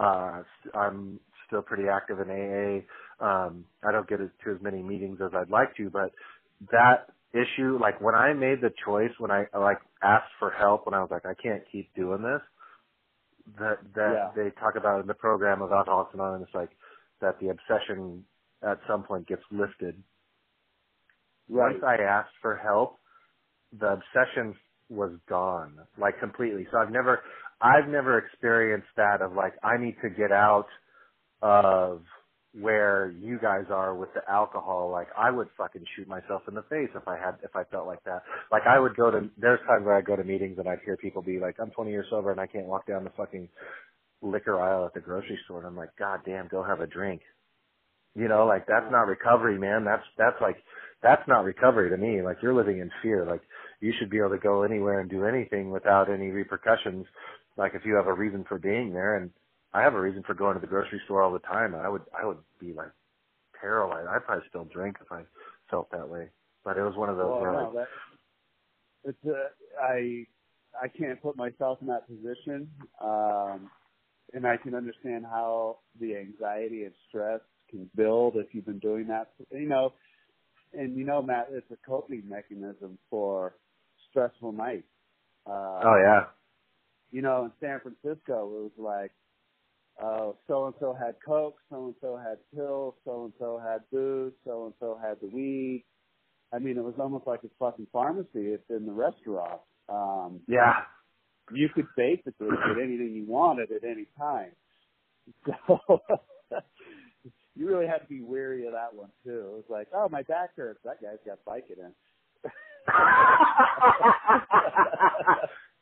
I uh I'm still pretty active in AA um I don't get to as many meetings as I'd like to but that issue like when I made the choice when I like asked for help when I was like I can't keep doing this that that Yeah. they talk about in the program of Alcoholics Anonymous like that the obsession at some point gets lifted Right. once I asked for help, the obsession was gone, like completely. So I've never, I've never experienced that of like, I need to get out of where you guys are with the alcohol. Like I would fucking shoot myself in the face if I had, if I felt like that. Like I would go to, there's times where I go to meetings and I'd hear people be like, I'm 20 years sober and I can't walk down the fucking liquor aisle at the grocery store. And I'm like, God damn, go have a drink. You know, like that's not recovery, man. That's, that's like, that's not recovery to me. Like you're living in fear. Like you should be able to go anywhere and do anything without any repercussions. Like if you have a reason for being there and I have a reason for going to the grocery store all the time. I would, I would be like paralyzed. I'd probably still drink if I felt that way. But it was one of those Well, where no, like, that, it's uh, I I can't put myself in that position, um, and I can understand how the anxiety and stress can build if you've been doing that. You know, and you know, Matt, it's a coping mechanism for stressful nights. Uh, oh yeah, you know, in San Francisco, it was like, oh, so and so had coke, so and so had pills, so and so had booze, so and so had the weed. I mean, it was almost like a fucking pharmacy. It's in the restaurant. Um, yeah. you could basically get anything you wanted at any time. So you really had to be wary of that one too. It was like, oh, my back hurts. That guy's got Vicodin.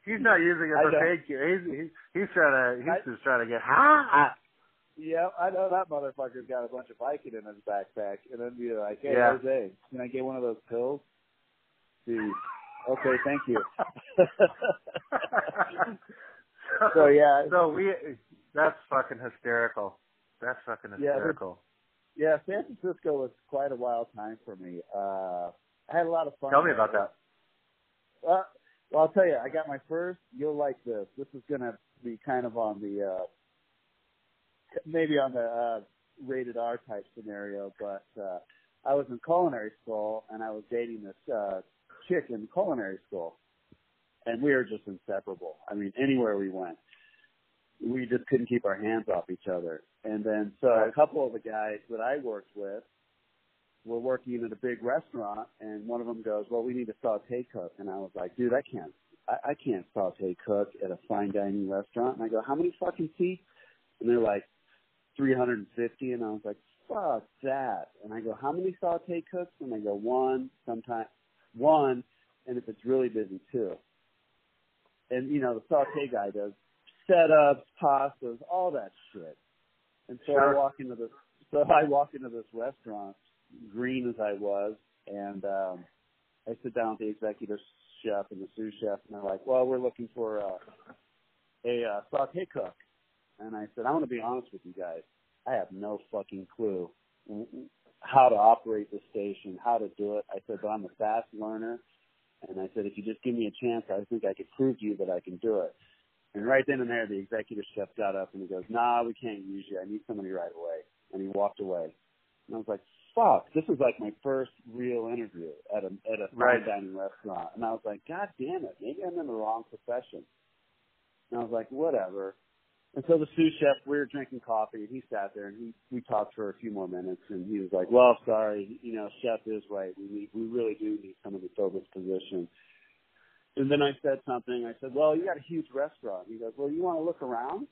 He's not using it for know. fake. He's, he's he's trying to he's I- just trying to get high. Yeah, I know that motherfucker's got a bunch of Vicodin in his backpack, and then be like, "Hey, Yeah. Jose, can I get one of those pills?" See, okay, thank you. so yeah, So we that's fucking hysterical. That's fucking Yeah, hysterical. yeah. San Francisco was quite a wild time for me. Uh, I had a lot of fun. Tell me about that. Uh, well, I'll tell you, I got my first. You'll like this. This is gonna be kind of on the uh, maybe on the uh, rated R type scenario, but uh, I was in culinary school and I was dating this uh, chick in culinary school, and we were just inseparable. I mean, anywhere we went, we just couldn't keep our hands off each other. And then so a couple of the guys that I worked with were working at a big restaurant, and one of them goes, "Well, we need a saute cook," and I was like, "Dude, I can't, I, I can't saute cook at a fine dining restaurant." And I go, "How many fucking seats?" And they're like, "350," and I was like, "Fuck that!" And I go, "How many saute cooks?" And they go, "One, sometimes one, and if it's really busy, two." And you know, the saute guy does setups, pastas, all that shit. And so Sure. I walk into this, so I walk into this restaurant, green as I was, and um, I sit down with the executive chef and the sous chef, and they're like, "Well, we're looking for uh, a uh, saute cook." And I said, "I want to be honest with you guys. I have no fucking clue how to operate the station, how to do it." I said, "But I'm a fast learner." And I said, if you just give me a chance, I think I could prove to you that I can do it. And right then and there, the executive chef got up and he goes, nah, we can't use you. I need somebody right away. And he walked away. And I was like, fuck, this is like my first real interview at a, at a Right. fine dining restaurant. And I was like, God damn it, maybe I'm in the wrong profession. And I was like, whatever. And so the sous chef, we were drinking coffee, and he sat there and he we talked for a few more minutes, and he was like, "Well, sorry, you know, chef is right. We need, we really do need somebody to fill this position." And then I said something. I said, "Well, you got a huge restaurant." He goes, "Well, you want to look around?"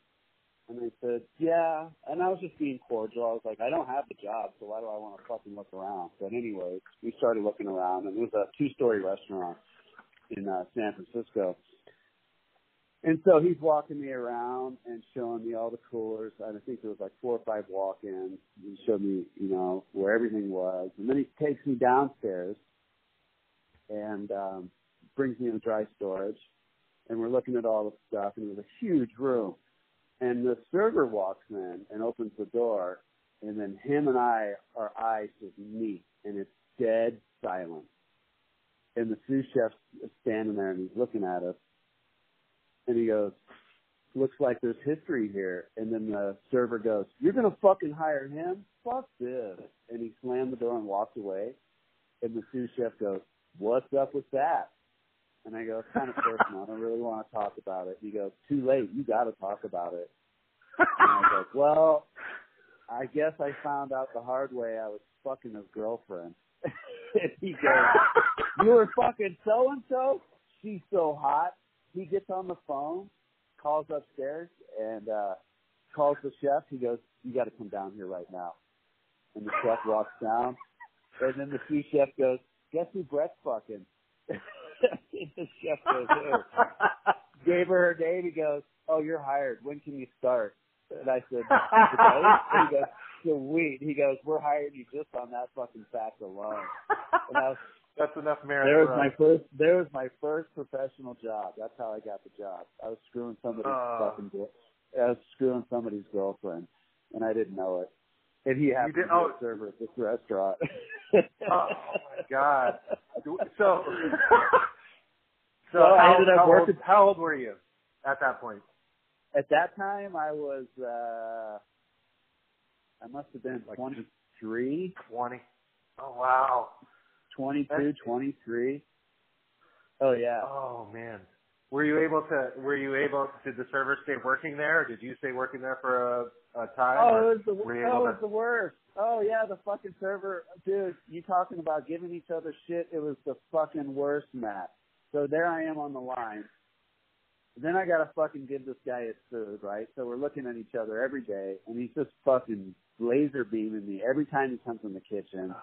And I said, "Yeah." And I was just being cordial. I was like, "I don't have the job, so why do I want to fucking look around?" But anyway, we started looking around, and it was a two-story restaurant in uh, San Francisco. And so he's walking me around and showing me all the coolers. And I think there was like four or five walk-ins. He showed me, you know, where everything was. And then he takes me downstairs and um, brings me in dry storage. And we're looking at all the stuff. And it was a huge room. And the server walks in and opens the door. And then him and I, our eyes just meet. And it's dead silent. And the sous chef's standing there and he's looking at us and he goes, looks like there's history here. And then the server goes, you're going to fucking hire him? Fuck this. And he slammed the door and walked away. And the sous chef goes, what's up with that? And I go, it's kind of personal. I don't really want to talk about it. And he goes, too late. You got to talk about it. And I go, well, I guess I found out the hard way I was fucking his girlfriend. and he goes, you were fucking so and so? She's so hot he gets on the phone, calls upstairs, and uh calls the chef. He goes, "You got to come down here right now." And the chef walks down, and then the sous chef goes, "Guess who Brett's fucking?" the chef goes? Gave her her name. He goes, "Oh, you're hired. When can you start?" And I said, "Today." And he goes, "Sweet." He goes, "We're hiring you just on that fucking fact alone." And I was That's enough merit. there was my first. There was my first professional job. That's how I got the job. I was screwing somebody's Oh. fucking. I was screwing somebody's girlfriend, and I didn't know it. And he happened did- to be oh. a server at this restaurant. Oh my god. So. So Well, I how, ended up how working- Old, how old were you at that point? At that time, I was. uh I must have been Like 23, Twenty. Oh wow. 22, That's- 23. Oh yeah. Oh man. Were you able to? Were you able? Did the server stay working there, or did you stay working there for a, a time? Oh, it was the oh, able it was to- the worst. Oh yeah, the fucking server, dude. You talking about giving each other shit? It was the fucking worst, Matt. So there I am on the line. Then I gotta fucking give this guy his food, right? So we're looking at each other every day, and he's just fucking laser beaming me every time he comes in the kitchen.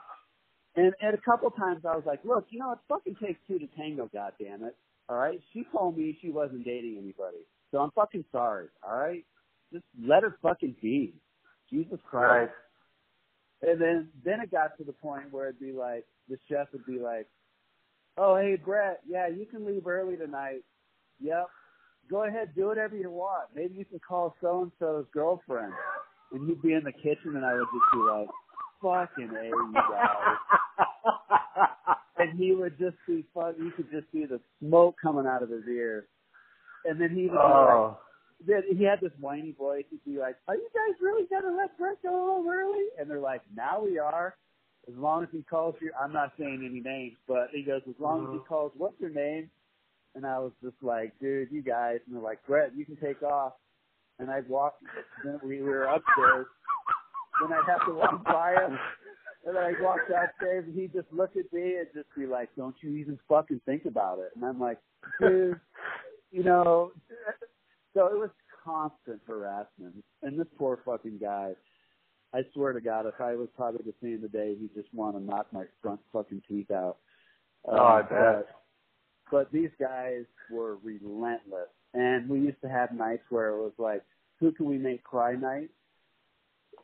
And and a couple times I was like, look, you know, it fucking takes two to tango, goddamn it. All right, she told me she wasn't dating anybody, so I'm fucking sorry. All right, just let her fucking be. Jesus Christ. Right. And then then it got to the point where it'd be like the chef would be like, "Oh, hey Brett, yeah, you can leave early tonight. Yep, go ahead, do whatever you want. Maybe you can call so and so's girlfriend." And he'd be in the kitchen, and I would just be like, "Fucking a, you guys." And he would just be fun. You could just see the smoke coming out of his ears. And then he would be like, oh. then he had this whiny voice. He'd be like, "Are you guys really gonna let Brett go home early?" And they're like, "Now we are." As long as he calls you, I'm not saying any names, but he goes, "As long as he Mhm. calls, what's your name?" And I was just like, "Dude, you guys." And they're like, "Brett, you can take off." And I'd walk. Then we were upstairs. Then I'd have to walk by him. And then I'd walk downstairs, and he'd just look at me and just be like, "Don't you even fucking think about it?" And I'm like, "Dude." you know, so it was constant harassment. And this poor fucking guy, I swear to God, if I was probably to see him today, he'd just want to knock my front fucking teeth out. Oh, I Um, bet. But, but these guys were relentless. And we used to have nights where it was like, who can we make cry night?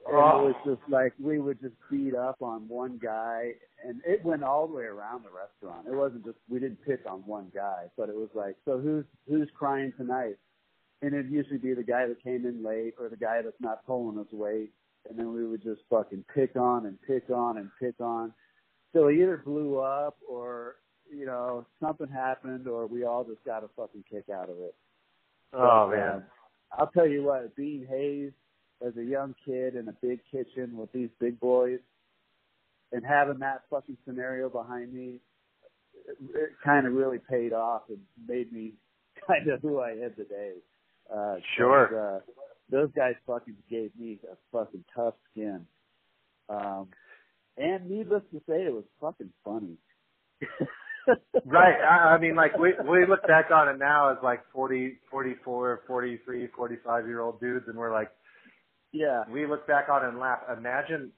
and Oh. it was just like we would just beat up on one guy, and it went all the way around the restaurant. It wasn't just we didn't pick on one guy, but it was like, so who's who's crying tonight? And it'd usually be the guy that came in late or the guy that's not pulling his weight, and then we would just fucking pick on and pick on and pick on. So he either blew up or you know something happened, or we all just got a fucking kick out of it. Oh But, man. uh, I'll tell you what, being Hayes as a young kid in a big kitchen with these big boys and having that fucking scenario behind me, it, it kind of really paid off and made me kind of who I am today. Uh, Sure. Uh, those guys fucking gave me a fucking tough skin. Um, and needless to say, it was fucking funny. Right. I, I mean, like we we look back on it now as like forty, forty-four, forty-three, forty-five year old dudes, and we're like, Yeah. we look back on it and laugh. Imagine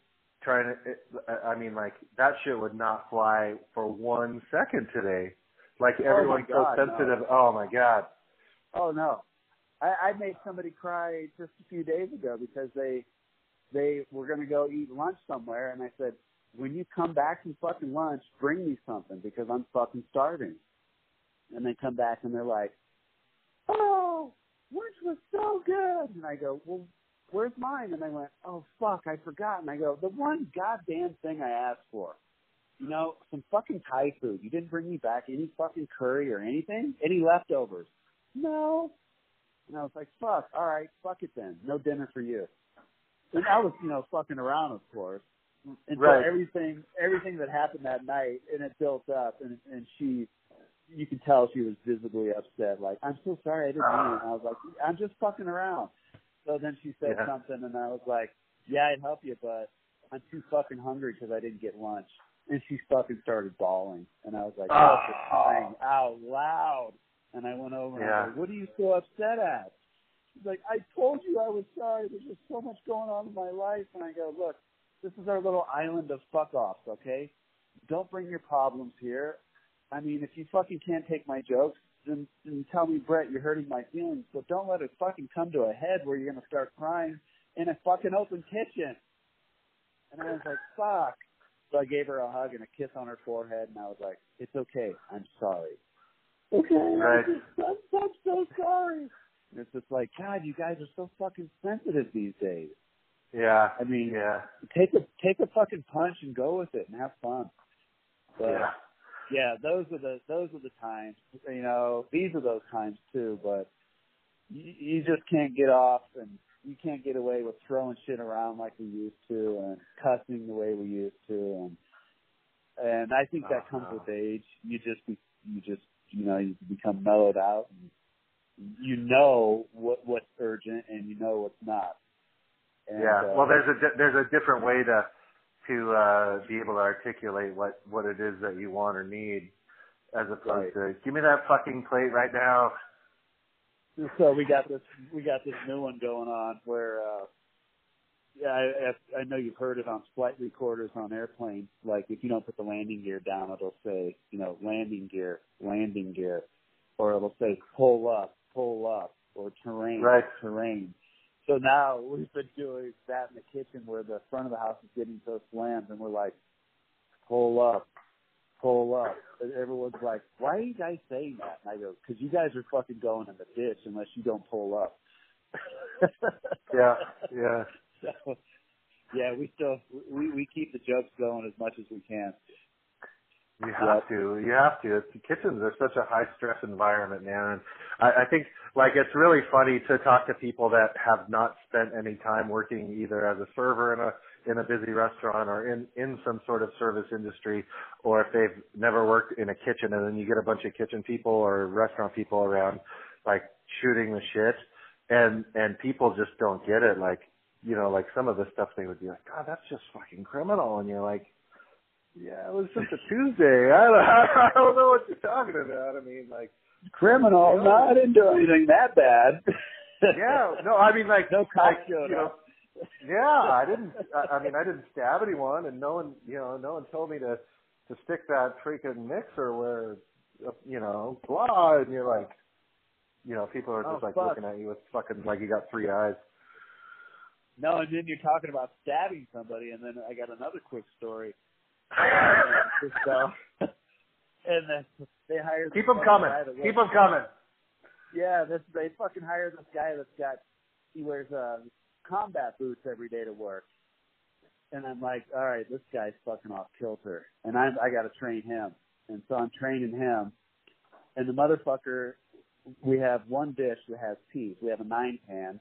trying to. It, I mean, like that shit would not fly for one second today. Like Oh, everyone's so God, no. sensitive. Oh my god. Oh no, I, I made somebody cry just a few days ago because they they were going to go eat lunch somewhere, and I said, when you come back from fucking lunch, bring me something because I'm fucking starving. And they come back and they're like, oh, lunch was so good, and I go, well. Where's mine? And they went, oh fuck, I forgot. And I go, the one goddamn thing I asked for, you know, some fucking Thai food. You didn't bring me back any fucking curry or anything, any leftovers. No. And I was like, fuck, all right, fuck it then. No dinner for you. And I was, you know, fucking around, of course. And Right. so everything, everything that happened that night, and it built up, and and she, you could tell she was visibly upset. Like, I'm so sorry, I didn't mean it. And I was like, I'm just fucking around. So then she said Yeah. something, and I was like, Yeah, I'd help you, but I'm too fucking hungry because I didn't get lunch. And she fucking started bawling, and I was like, Oh. for crying out loud. And I went over and I Yeah. like, What are you so upset at? She's like, I told you I was sorry. There's just so much going on in my life. And I go, Look, this is our little island of fuck offs, okay? Don't bring your problems here. I mean, if you fucking can't take my jokes, then, then tell me, Brett, you're hurting my feelings. But don't let it fucking come to a head where you're gonna start crying in a fucking open kitchen. And I was like, fuck. So I gave her a hug and a kiss on her forehead, and I was like, it's okay. I'm sorry. Okay, Right. I'm, just, I'm, I'm so sorry. And it's just like, God, you guys are so fucking sensitive these days. Yeah. I mean, Yeah. take a take a fucking punch and go with it and have fun. But Yeah. yeah, those are the those are the times. You know, these are those times too. But you, you just can't get off, and you can't get away with throwing shit around like we used to, and cussing the way we used to, and and I think oh, that comes with age. You just be, you just you know you become mellowed out. And you know what what's urgent, and you know what's not. And, yeah. uh, Well, there's a di- there's a different way to to uh, be able to articulate what what it is that you want or need, as opposed to give me that fucking plate right now. So we got this we got this new one going on where uh I, I know you've heard it on flight recorders on airplanes. Like if you don't put the landing gear down, it'll say, you know, landing gear, landing gear, or it'll say pull up, pull up, or terrain, Right. terrain. So now we've been doing that in the kitchen where the front of the house is getting so slammed, and we're like, pull up, pull up. And everyone's like, why are you guys saying that? And I go, because you guys are fucking going in the ditch unless you don't pull up. Yeah. Yeah. So, yeah, we still we we keep the jokes going as much as we can. You have to. You have to. It's, kitchens are such a high stress environment, man. And I, I think like it's really funny to talk to people that have not spent any time working either as a server in a in a busy restaurant or in in some sort of service industry, or if they've never worked in a kitchen, and then you get a bunch of kitchen people or restaurant people around, like shooting the shit, and and people just don't get it. Like you know, like some of the stuff they would be like, God, that's just fucking criminal, and you're like. Yeah, it was just a Tuesday. I don't, I don't know what you're talking about. I mean, like, Criminal? No, I didn't do anything that bad. yeah, no, I mean, like, no like, you know, yeah, I didn't. I, I mean, I didn't stab anyone, and no one, you know, no one told me to to stick that freaking mixer where, you know, blah, and you're like, you know, people are oh, just Oh, like fuck. looking at you with fucking like you got three eyes. No, and then you're talking about stabbing somebody, and then I got another quick story. so, and then they hired. Keep them coming. Keep them coming. Yeah, this they fucking hired this guy that's got he wears uh combat boots every day to work. And I'm like, all right, this guy's fucking off kilter, and I I got to train him, and so I'm training him, and the motherfucker, we have one dish that has peas. We have a nine pan,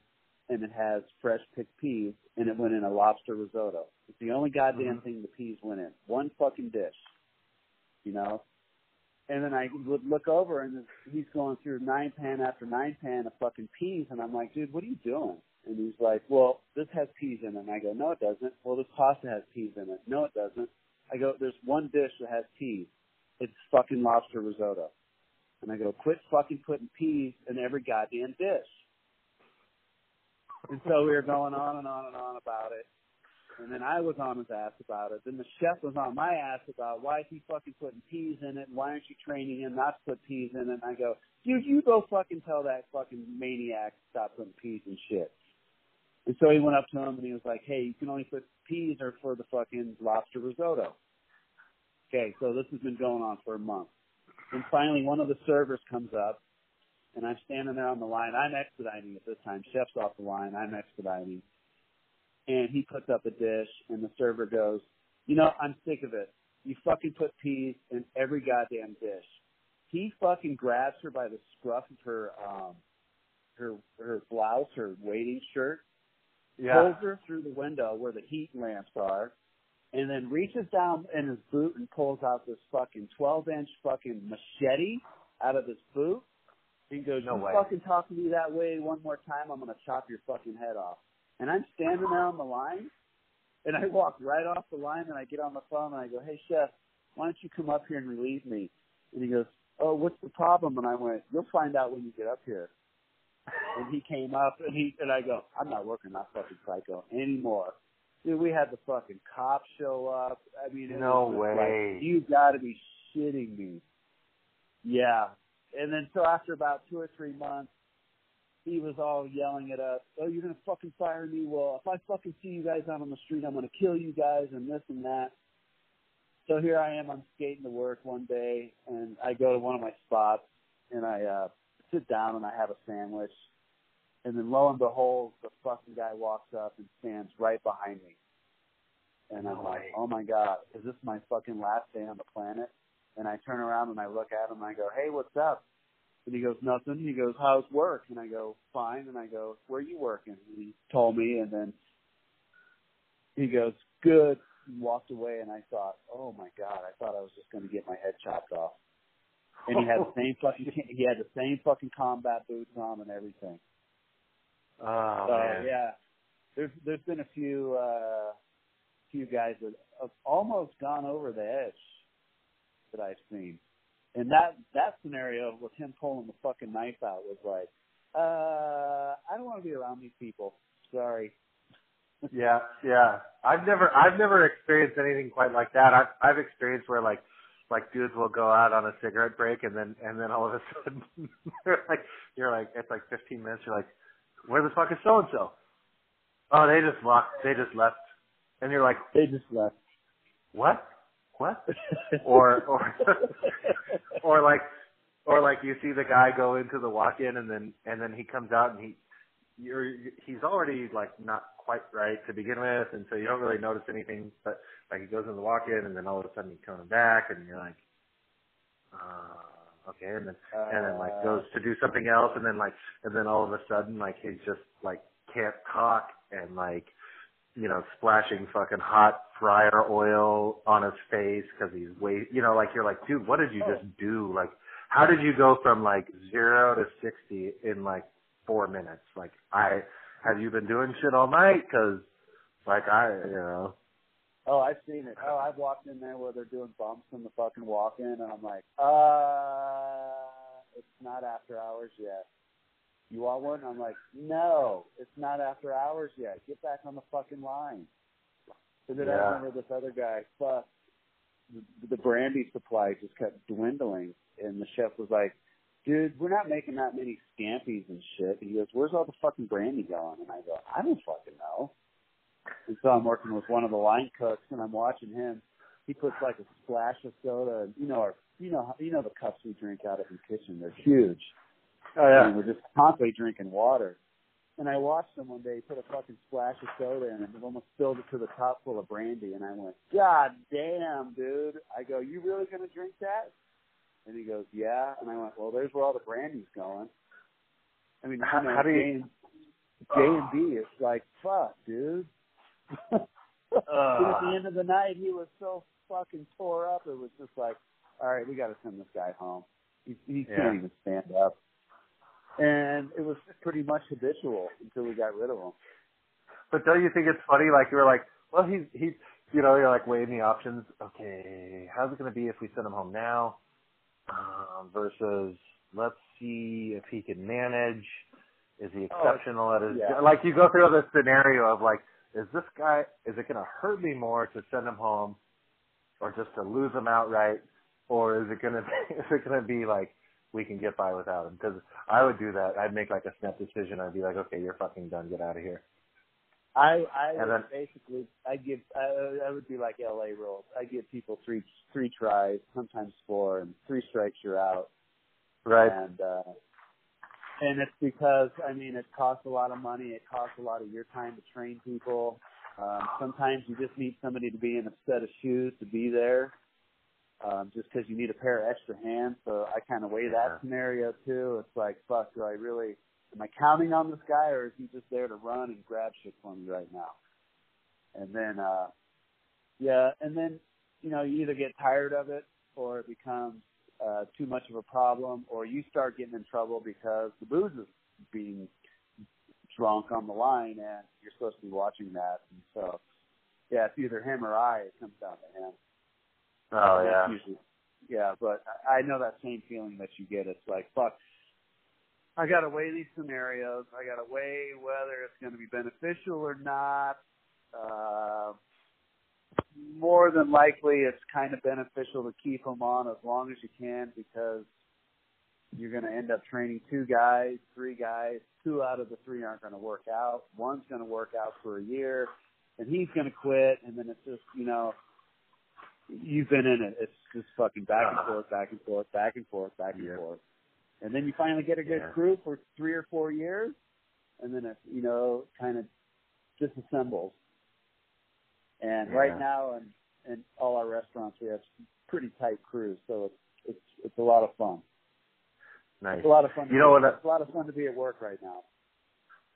and it has fresh picked peas, and it went in a lobster risotto. It's the only goddamn mm-hmm. thing the peas went in. One fucking dish, you know. And then I would look over, and he's going through nine pan after nine pan of fucking peas, and I'm like, dude, what are you doing? And he's like, well, this has peas in it. And I go, no, it doesn't. Well, this pasta has peas in it. No, it doesn't. I go, there's one dish that has peas. It's fucking lobster risotto. And I go, quit fucking putting peas in every goddamn dish. And so we were going on and on and on about it. And then I was on his ass about it. Then the chef was on my ass about why is he fucking putting peas in it? And why aren't you training him not to put peas in it? And I go, dude, you go fucking tell that fucking maniac to stop putting peas in shit. And so he went up to him and he was like, hey, you can only put peas or for the fucking lobster risotto. Okay, so this has been going on for a month. And finally one of the servers comes up and I'm standing there on the line. I'm expediting at this time. Chef's off the line. I'm expediting. And he puts up a dish, and the server goes, "You know, I'm sick of it. You fucking put peas in every goddamn dish." He fucking grabs her by the scruff of her um her her blouse, her waiting shirt, yeah. pulls her through the window where the heat lamps are, and then reaches down in his boot and pulls out this fucking 12 inch fucking machete out of his boot he goes, no you way. fucking talk to me that way one more time, I'm gonna chop your fucking head off. And I'm standing there on the line, and I walk right off the line, and I get on the phone, and I go, hey chef, why don't you come up here and relieve me? And he goes, oh, what's the problem? And I went, you'll find out when you get up here. And he came up, and he and I go, I'm not working that fucking psycho anymore. Dude, we had the fucking cops show up. I mean, no way. Like, you got to be shitting me. Yeah, and then so after about two or three months, he was all yelling at us, "Oh, you're gonna fucking fire me? Well, if I fucking see you guys out on the street, I'm gonna kill you guys and this and that." So here I am. I'm skating to work one day, and I go to one of my spots, and I uh sit down and I have a sandwich, and then lo and behold, the fucking guy walks up and stands right behind me, and I'm like, "Oh my god, is this my fucking last day on the planet?" And I turn around and I look at him and I go, hey, what's up? And he goes, nothing. He goes, how's work? And I go, fine. And I go, where are you working? And he told me and then he goes, good. And walked away and I thought, oh my God, I thought I was just going to get my head chopped off. And he had the same fucking, he had the same fucking combat boots on and everything. Oh, so, man. yeah. There's, there's been a few, uh, few guys that have almost gone over the edge that I've seen. And that that scenario with him pulling the fucking knife out was like, uh, I don't want to be around these people. Sorry. yeah, yeah. I've never I've never experienced anything quite like that. I've I've experienced where like like dudes will go out on a cigarette break and then and then all of a sudden you're like you're like it's like 15 minutes. You're like, where the fuck is so and so? Oh, they just walked. They just left. And you're like, they just left. What? What? or or or like or like you see the guy go into the walk-in and then and then he comes out and he you're he's already like not quite right to begin with and so you don't really notice anything but like he goes in the walk-in and then all of a sudden he's coming back and you're like uh okay and then and then like goes to do something else and then like and then all of a sudden like he's just like can't talk and like you know, splashing fucking hot fryer oil on his face because he's wait, you know, like you're like, dude, what did you just do? Like, how did you go from like zero to sixty in like four minutes? Like, I have you been doing shit all night? Because, like, I, you know. Oh, I've seen it. Oh, I've walked in there where they're doing bumps in the fucking walk-in, and I'm like, uh, it's not after hours yet you want one? I'm like, no, it's not after hours yet. Get back on the fucking line. And then yeah. I remember this other guy, fuck, the, the brandy supply just kept dwindling. And the chef was like, dude, we're not making that many scampies and shit. And he goes, where's all the fucking brandy going? And I go, I don't fucking know. And so I'm working with one of the line cooks, and I'm watching him. He puts like a splash of soda, and you know, our, you know, you know the cups we drink out of the kitchen. They're huge. Oh yeah. And we're just constantly drinking water. And I watched him one day put a fucking splash of soda in it and almost filled it to the top full of brandy. And I went, God damn, dude. I go, you really gonna drink that? And he goes, yeah. And I went, well, there's where all the brandy's going. I mean, How- you know, how do you- J and, B, it's like, fuck, dude. and at the end of the night, he was so fucking tore up. It was just like, all right, we got to send this guy home. He, he Yeah. can't even stand up. And it was pretty much habitual until we got rid of him. But don't you think it's funny? Like you were like, well, he's he's you know you're like weighing the options. Okay, how's it going to be if we send him home now um, versus let's see if he can manage. Is he Oh, exceptional at his yeah. like you go through this scenario of like, is this guy is it going to hurt me more to send him home or just to lose him outright, or is it going to is it going to be like we can get by without him? Because I would do that. I'd make like a snap decision. I'd be like, okay, you're fucking done. Get out of here. I I And would then- basically I give I, I would be like L.A. rules. I give people three three tries, sometimes four, and three strikes you're out. Right. And uh, and it's because I mean it costs a lot of money. It costs a lot of your time to train people. Um, sometimes you just need somebody to be in a set of shoes to be there, um, just because you need a pair of extra hands. So I kind of weigh Yeah. that scenario too. It's like, fuck, do I really? Am I counting on this guy, or is he just there to run and grab shit for me right now? And then, uh, yeah, and then you know you either get tired of it, or it becomes uh, too much of a problem, or you start getting in trouble because the booze is being drunk on the line, and you're supposed to be watching that. And so, yeah, it's either him or I. It comes down to him. Oh That's yeah. Usually, yeah, but I know that same feeling that you get. It's like, fuck, I got to weigh these scenarios. I got to weigh whether it's going to be beneficial or not. Uh, more than likely, it's kind of beneficial to keep them on as long as you can because you're going to end up training two guys, three guys. Two out of the three aren't going to work out. One's going to work out for a year, and he's going to quit. And then it's just, you know, you've been in it. It's just fucking back and Uh-huh. forth, back and forth, back and forth, back and Yep. forth. And then you finally get a good Yeah. crew for three or four years, and then it, you know, kind of disassembles. And right now, in, in all our restaurants, we have pretty tight crews, so it's it's it's a lot of fun. Nice. It's a lot of fun. You know be, what, It's a lot of fun to be at work right now.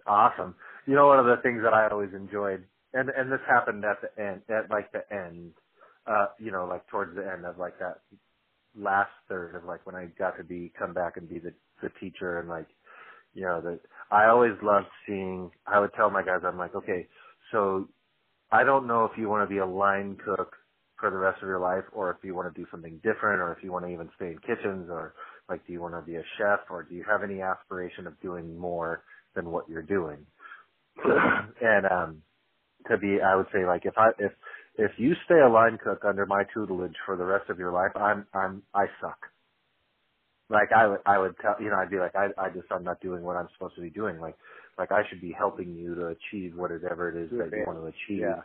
Awesome. You know, one of the things that I always enjoyed, and and this happened at the end, at like the end, uh, you know, like towards the end of like that last third of like when I got to be come back and be the the teacher and like, you know, that I always loved seeing. I would tell my guys, I'm like, okay, so I don't know if you want to be a line cook for the rest of your life, or if you want to do something different, or if you want to even stay in kitchens, or like, do you want to be a chef, or do you have any aspiration of doing more than what you're doing? and um, to be, I would say, like, if I if if you stay a line cook under my tutelage for the rest of your life, I'm I'm I suck. Like I would I would tell you know I'd be like I I just I'm not doing what I'm supposed to be doing. Like like I should be helping you to achieve whatever it is that you want to achieve. Yeah.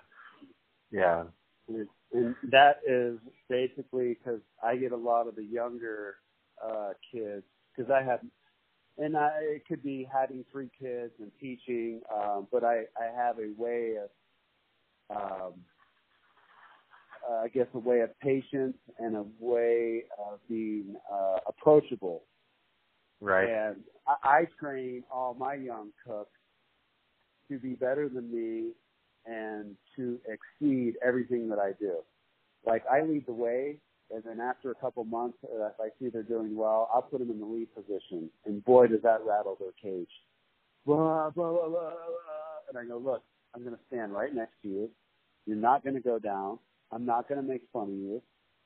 Yeah. And, that is basically because I get a lot of the younger uh, kids because I have, and I it could be having three kids and teaching, um, but I I have a way of, um, uh, I guess a way of patience and a way of being uh, approachable. Right. And I, I train all my young cooks to be better than me and to exceed everything that I do. Like I lead the way, and then after a couple months, uh, if I see they're doing well, I'll put them in the lead position, and boy, does that rattle their cage. Blah blah blah blah. blah. And I go, look, I'm going to stand right next to you. You're not going to go down. I'm not going to make fun of you.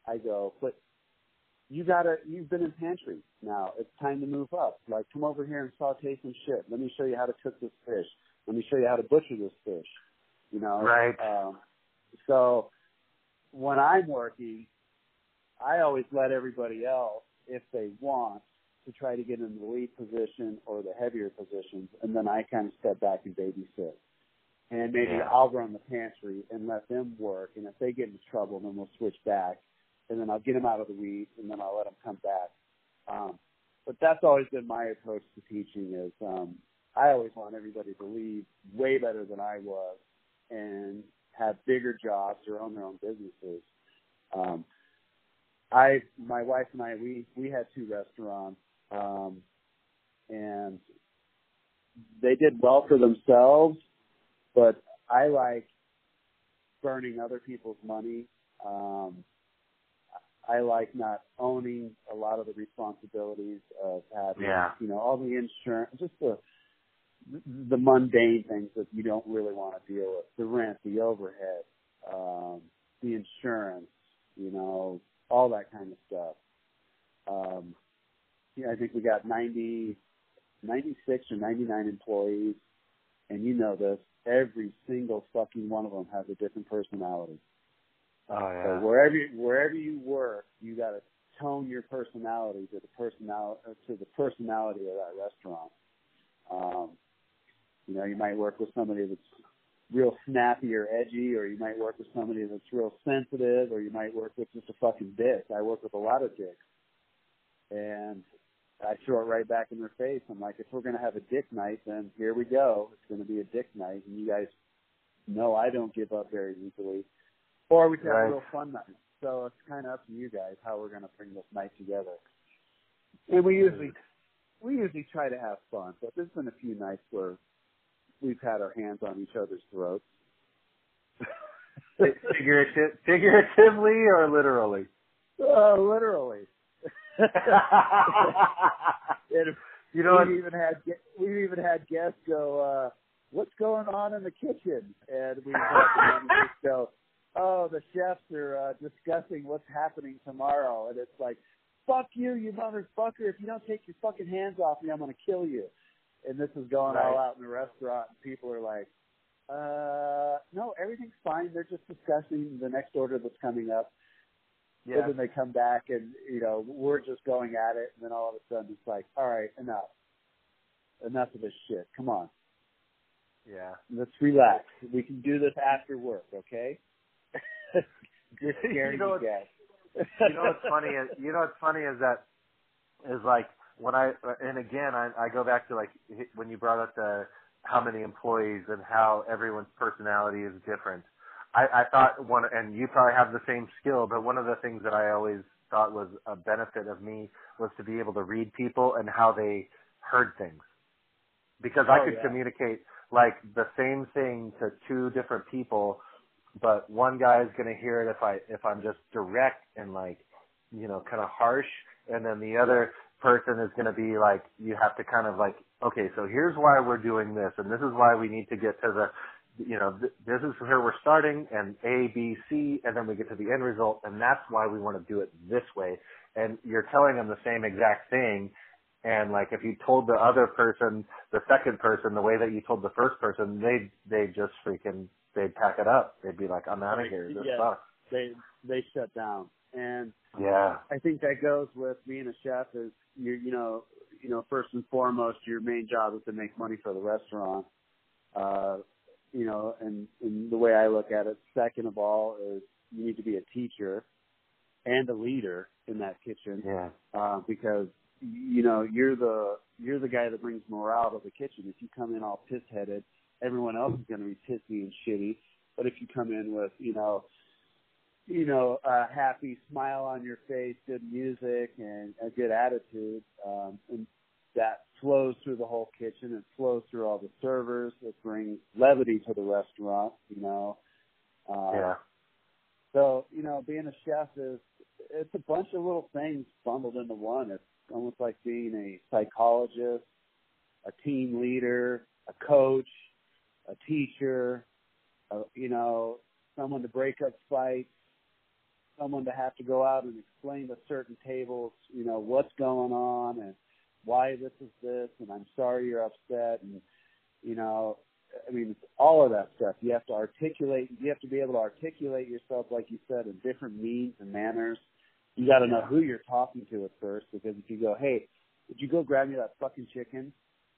I go, but you gotta, you've been in pantry. Now it's time to move up. Like, come over here and saute some shit. Let me show you how to cook this fish. Let me show you how to butcher this fish. You know? Right. Um, so when I'm working, I always let everybody else, if they want, to try to get in the lead position or the heavier positions, and then I kind of step back and babysit. And maybe Yeah. I'll run the pantry and let them work. And if they get into trouble, then we'll switch back, and then I'll get them out of the weeds, and then I'll let them come back. Um, but that's always been my approach to teaching. Is um, I always want everybody to leave way better than I was, and have bigger jobs or own their own businesses. Um, I, my wife and I, we we had two restaurants, um, and they did well for themselves, but I like burning other people's money. Um, I like not owning a lot of the responsibilities of having, Yeah. you know, all the insurance, just the the mundane things that you don't really want to deal with, the rent, the overhead, um, the insurance, you know, all that kind of stuff. Um, yeah, I think we got 90, 96 or 99 employees, and you know this, every single fucking one of them has a different personality. Oh So wherever you, wherever you work, you got to tone your personality to the personality to the personality of that restaurant. Um, you know, you might work with somebody that's real snappy or edgy, or you might work with somebody that's real sensitive, or you might work with just a fucking dick. I work with a lot of dicks, and I throw it right back in their face. I'm like, if we're gonna have a dick night, then here we go. It's gonna be a dick night, and you guys know I don't give up very easily. Or we can have a real fun night. So it's kind of up to you guys how we're gonna bring this night together. And we usually mm-hmm. we usually try to have fun, but there's been a few nights where we've had our hands on each other's throats. Figurative, figuratively or literally? Oh, literally. And you know, we've even had we've even had guests go, uh, "What's going on in the kitchen?" And we've had them just go, "Oh, the chefs are uh, discussing what's happening tomorrow," and it's like, "Fuck you, you motherfucker! If you don't take your fucking hands off me, I'm gonna kill you." And this is going all Right. out in the restaurant, and people are like, "Uh, no, everything's fine. They're just discussing the next order that's coming up." Yeah, And then they come back and, you know, we're just going at it and then all of a sudden it's like, all right, enough. Enough of this shit. Come on. yeah. Let's relax. We can do this after work, okay? Just scaring You know you guys. you know what's funny is you know what's funny is that is like when I and again I I go back to like when you brought up the how many employees and how everyone's personality is different. I, I thought one and you probably have the same skill, but one of the things that I always thought was a benefit of me was to be able to read people and how they heard things. Because I Oh, could yeah. communicate like the same thing to two different people but one guy is going to hear it if I if I'm just direct and like you know kind of harsh, and then the other person is going to be like you have to kind of like okay, so here's why we're doing this, and this is why we need to get to the you know th- this is where we're starting, and A B C, and then we get to the end result, and that's why we want to do it this way, and you're telling them the same exact thing. And like if you told the other person, the second person, the way that you told the first person, they they just freaking they'd pack it up. They'd be like, I'm out of here. This Yeah. sucks. they they shut down. And Yeah. I think that goes with being a chef is you you know you know first and foremost your main job is to make money for the restaurant. Uh, you know, and, and the way I look at it, second of all is you need to be a teacher and a leader in that kitchen Yeah. uh, because you know you're the you're the guy that brings morale to the kitchen. If you come in all piss headed, everyone else is going to be pissy and shitty. But if you come in with you know you know a happy smile on your face, good music, and a good attitude, um, and that flows through the whole kitchen. It flows through all the servers. It brings levity to the restaurant. You know. Uh, Yeah. so, you know, being a chef is it's a bunch of little things bundled into one. It's almost like being a psychologist, a team leader, a coach, a teacher, uh, you know, someone to break up fights, someone to have to go out and explain to certain tables, you know, what's going on and why this is this and I'm sorry you're upset and you know, I mean, all of that stuff. You have to articulate. You have to be able to articulate yourself, like you said, in different means and manners. You got to know who you're talking to at first, because if you go, "Hey, did you go grab me that fucking chicken?"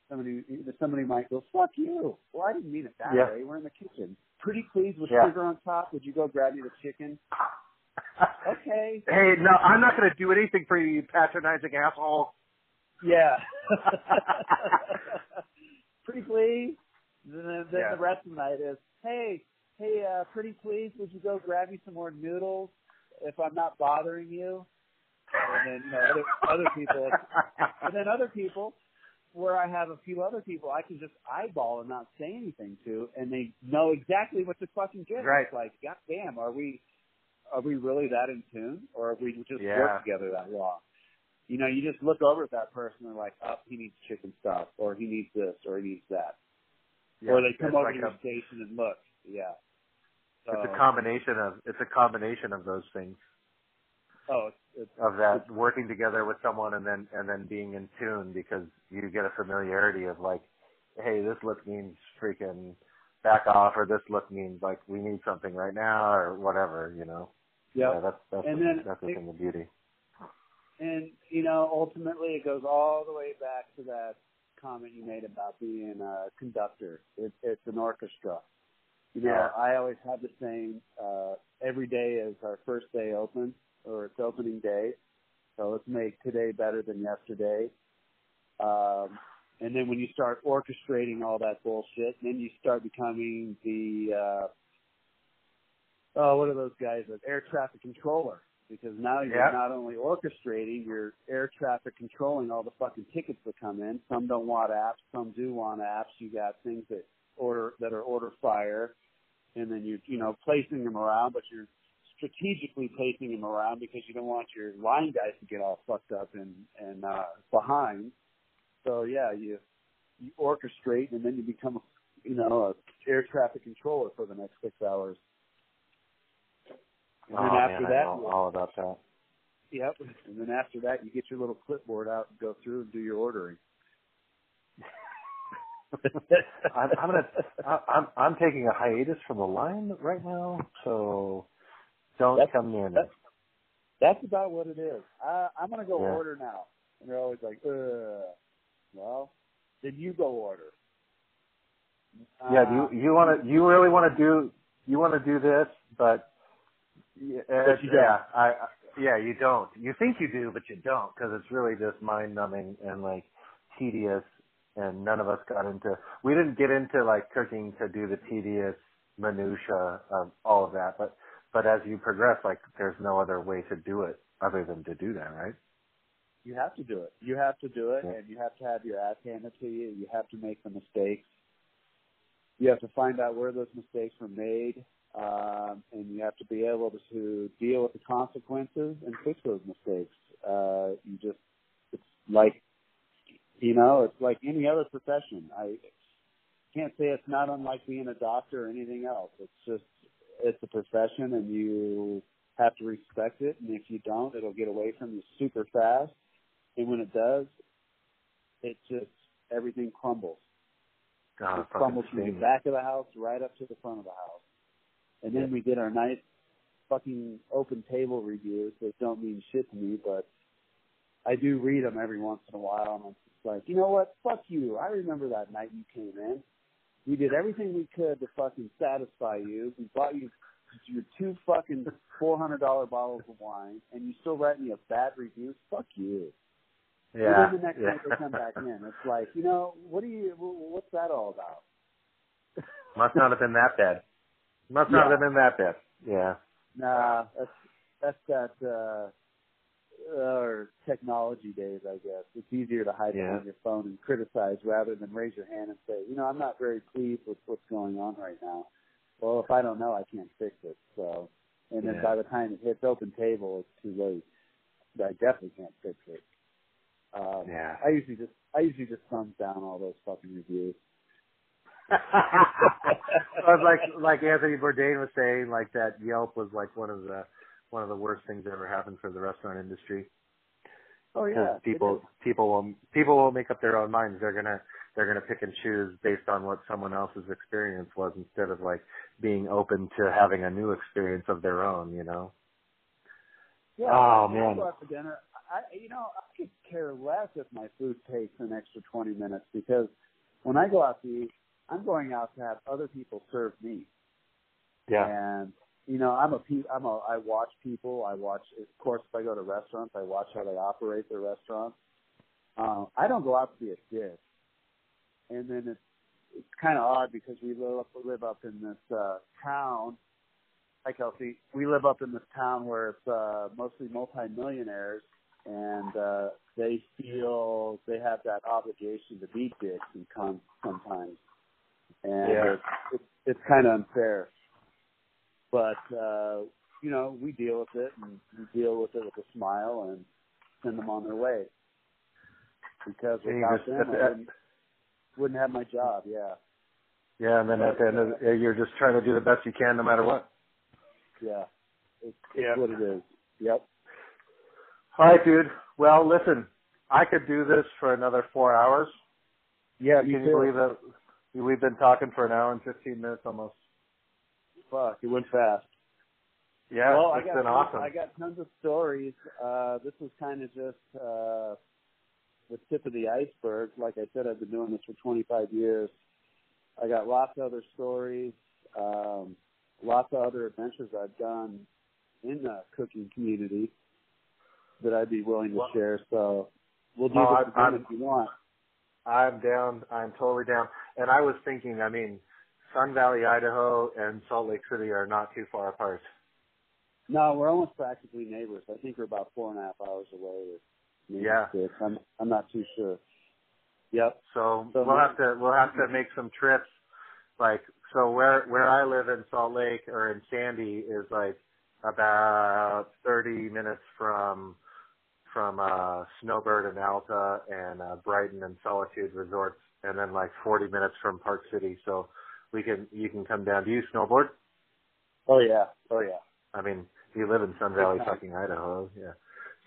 somebody somebody might go, "Fuck you." Well, I didn't mean it that Yeah. way. We're in the kitchen. Pretty please with Yeah. sugar on top. Would you go grab me the chicken? Okay. Hey, no, I'm not going to do anything for you, you patronizing asshole. Yeah. pretty please. Then, then Yeah. the rest of the night is, hey, hey, uh, pretty please, would you go grab me some more noodles if I'm not bothering you? And then you know other other people, and then other people where I have a few other people I can just eyeball and not say anything to, and they know exactly what to fucking get. Right. It's like, God damn, are we are we really that in tune, or have we just Yeah. worked together that long? You know, you just look over at that person and like, oh, he needs chicken stuff, or he needs this, or he needs that, Yeah, or they come over like to a, station and look. Yeah. So, it's a combination of it's a combination of those things Oh, it's, it's of that working together with someone and then and then being in tune because you get a familiarity of like, hey, this look means freaking back off, or this look means like we need something right now, or whatever, you know. yeah. Yeah, that's that's And the, then that's the it- thing of beauty. And you know, ultimately, it goes all the way back to that comment you made about being a conductor. It, it's an orchestra. You know, Yeah. I always have the saying: uh, every day is our first day open, or it's opening day. So let's make today better than yesterday. Um, and then when you start orchestrating all that bullshit, then you start becoming the uh, oh, what are those guys? An air traffic controller. Because now you're Yeah. not only orchestrating, you're air traffic controlling all the fucking tickets that come in. Some don't want apps, some do want apps. You got things that order that are order fire, and then you you know placing them around, but you're strategically placing them around because you don't want your line guys to get all fucked up and and uh, behind. So yeah, you you orchestrate and then you become you know a air traffic controller for the next six hours. And oh then after man, that, all about that. Yep. And then after that, you get your little clipboard out and go through and do your ordering. I'm, I'm gonna I'm I'm taking a hiatus from the line right now, so don't That's- come near me. that's- That's about what it is. I, I'm gonna go Yeah. order now. And they're always like, Ugh. well, then you go order. Yeah, Uh, do you you want to you really want to do you want to do this, but yeah, you yeah, I I- yeah you don't. You think you do, but you don't because it's really just mind numbing and like tedious. And none of us got into we didn't get into like cooking to do the tedious minutia of all of that, but but as you progress, like there's no other way to do it other than to do that, right? You have to do it. You have to do it, Yeah. and you have to have your ass handed to you. You have to make the mistakes. You have to find out where those mistakes were made, um, and you have to be able to deal with the consequences and fix those mistakes. Uh, you just, it's like, you know, it's like any other profession. I can't say it's not unlike being a doctor or anything else. It's just, it's a profession, and you have to respect it. And if you don't, it'll get away from you super fast. And when it does, it just everything crumbles. God, it crumbles from the back of the house right up to the front of the house. And then we did our nice fucking OpenTable reviews that don't mean shit to me, but I do read them every once in a while, and I'm just like, you know what? Fuck you. I remember that night you came in. We did everything we could to fucking satisfy you. We bought you your two fucking four hundred dollar bottles of wine, and you still write me a bad review. Fuck you. Yeah. And then the next yeah. night they come back in. It's like, you know, what do you? What's that all about? Must not have been that bad. Must not Yeah. have been that bad. Yeah. Nah, that's that's that uh or technology days, I guess. It's easier to hide Yeah. behind your phone and criticize rather than raise your hand and say, you know, I'm not very pleased with what's going on right now. Well, if I don't know, I can't fix it. So, and then Yeah. by the time it hits OpenTable, it's too late. I definitely can't fix it. Um, Yeah. I usually just I usually just thumbs down all those fucking reviews. I was like like Anthony Bourdain was saying, like that Yelp was like one of the one of the worst things that ever happened for the restaurant industry. Oh yeah, people people will people will make up their own minds. They're gonna they're gonna pick and choose based on what someone else's experience was instead of like being open to having a new experience of their own. You know. Yeah, Oh, I man. go out to dinner, I, you know, I could care less if my food takes an extra 20 minutes because when I go out to eat, I'm going out to have other people serve me. Yeah. And you know, I'm a pe- I'm a I watch people. I watch, of course, if I go to restaurants, I watch how they operate their restaurants. Um, I don't go out to be a dick. And then it's it's kind of odd because we live up live up in this uh, town. Hi, Kelsey. We live up in this town where it's uh, mostly multimillionaires, and uh, they feel they have that obligation to be dicks and con- sometimes, and Yeah. it's, it's it's kind of unfair. But uh, you know, we deal with it, and we deal with it with a smile, and send them on their way. Because without just- them, I wouldn't, wouldn't have my job. Yeah, Yeah, and then at the end of the, you're just trying to do the best you can no matter what. yeah, it's, Yeah. it's what it is. Yep. All right, dude. Well, listen, I could do this for another four hours. Yeah, Can you too. believe that we've been talking for an hour and 15 minutes almost? Fuck, it went fast. Yeah, well, I it's got been tons, awesome. I got tons of stories. Uh, this was kind of just uh, the tip of the iceberg. Like I said, I've been doing this for 25 years. I got lots of other stories, um, lots of other adventures I've done in the cooking community that I'd be willing to Well- share. So we'll do Well, this again if you want. I'm down. I'm totally down. And I was thinking, I mean, Sun Valley, Idaho, and Salt Lake City are not too far apart. No, we're almost practically neighbors. I think we're about four and a half hours away. Yeah. I'm I'm not too sure. Yep. So, So we'll have to we'll have to make some trips. Like so, where where I live in Salt Lake or in Sandy is like about 30 minutes from from uh Snowbird and Alta and uh Brighton and Solitude resorts, and then like 40 minutes from Park City. So we can you can come down. Do you snowboard? Oh yeah. Oh yeah. I mean, you live in Sun Valley, fucking Idaho, yeah.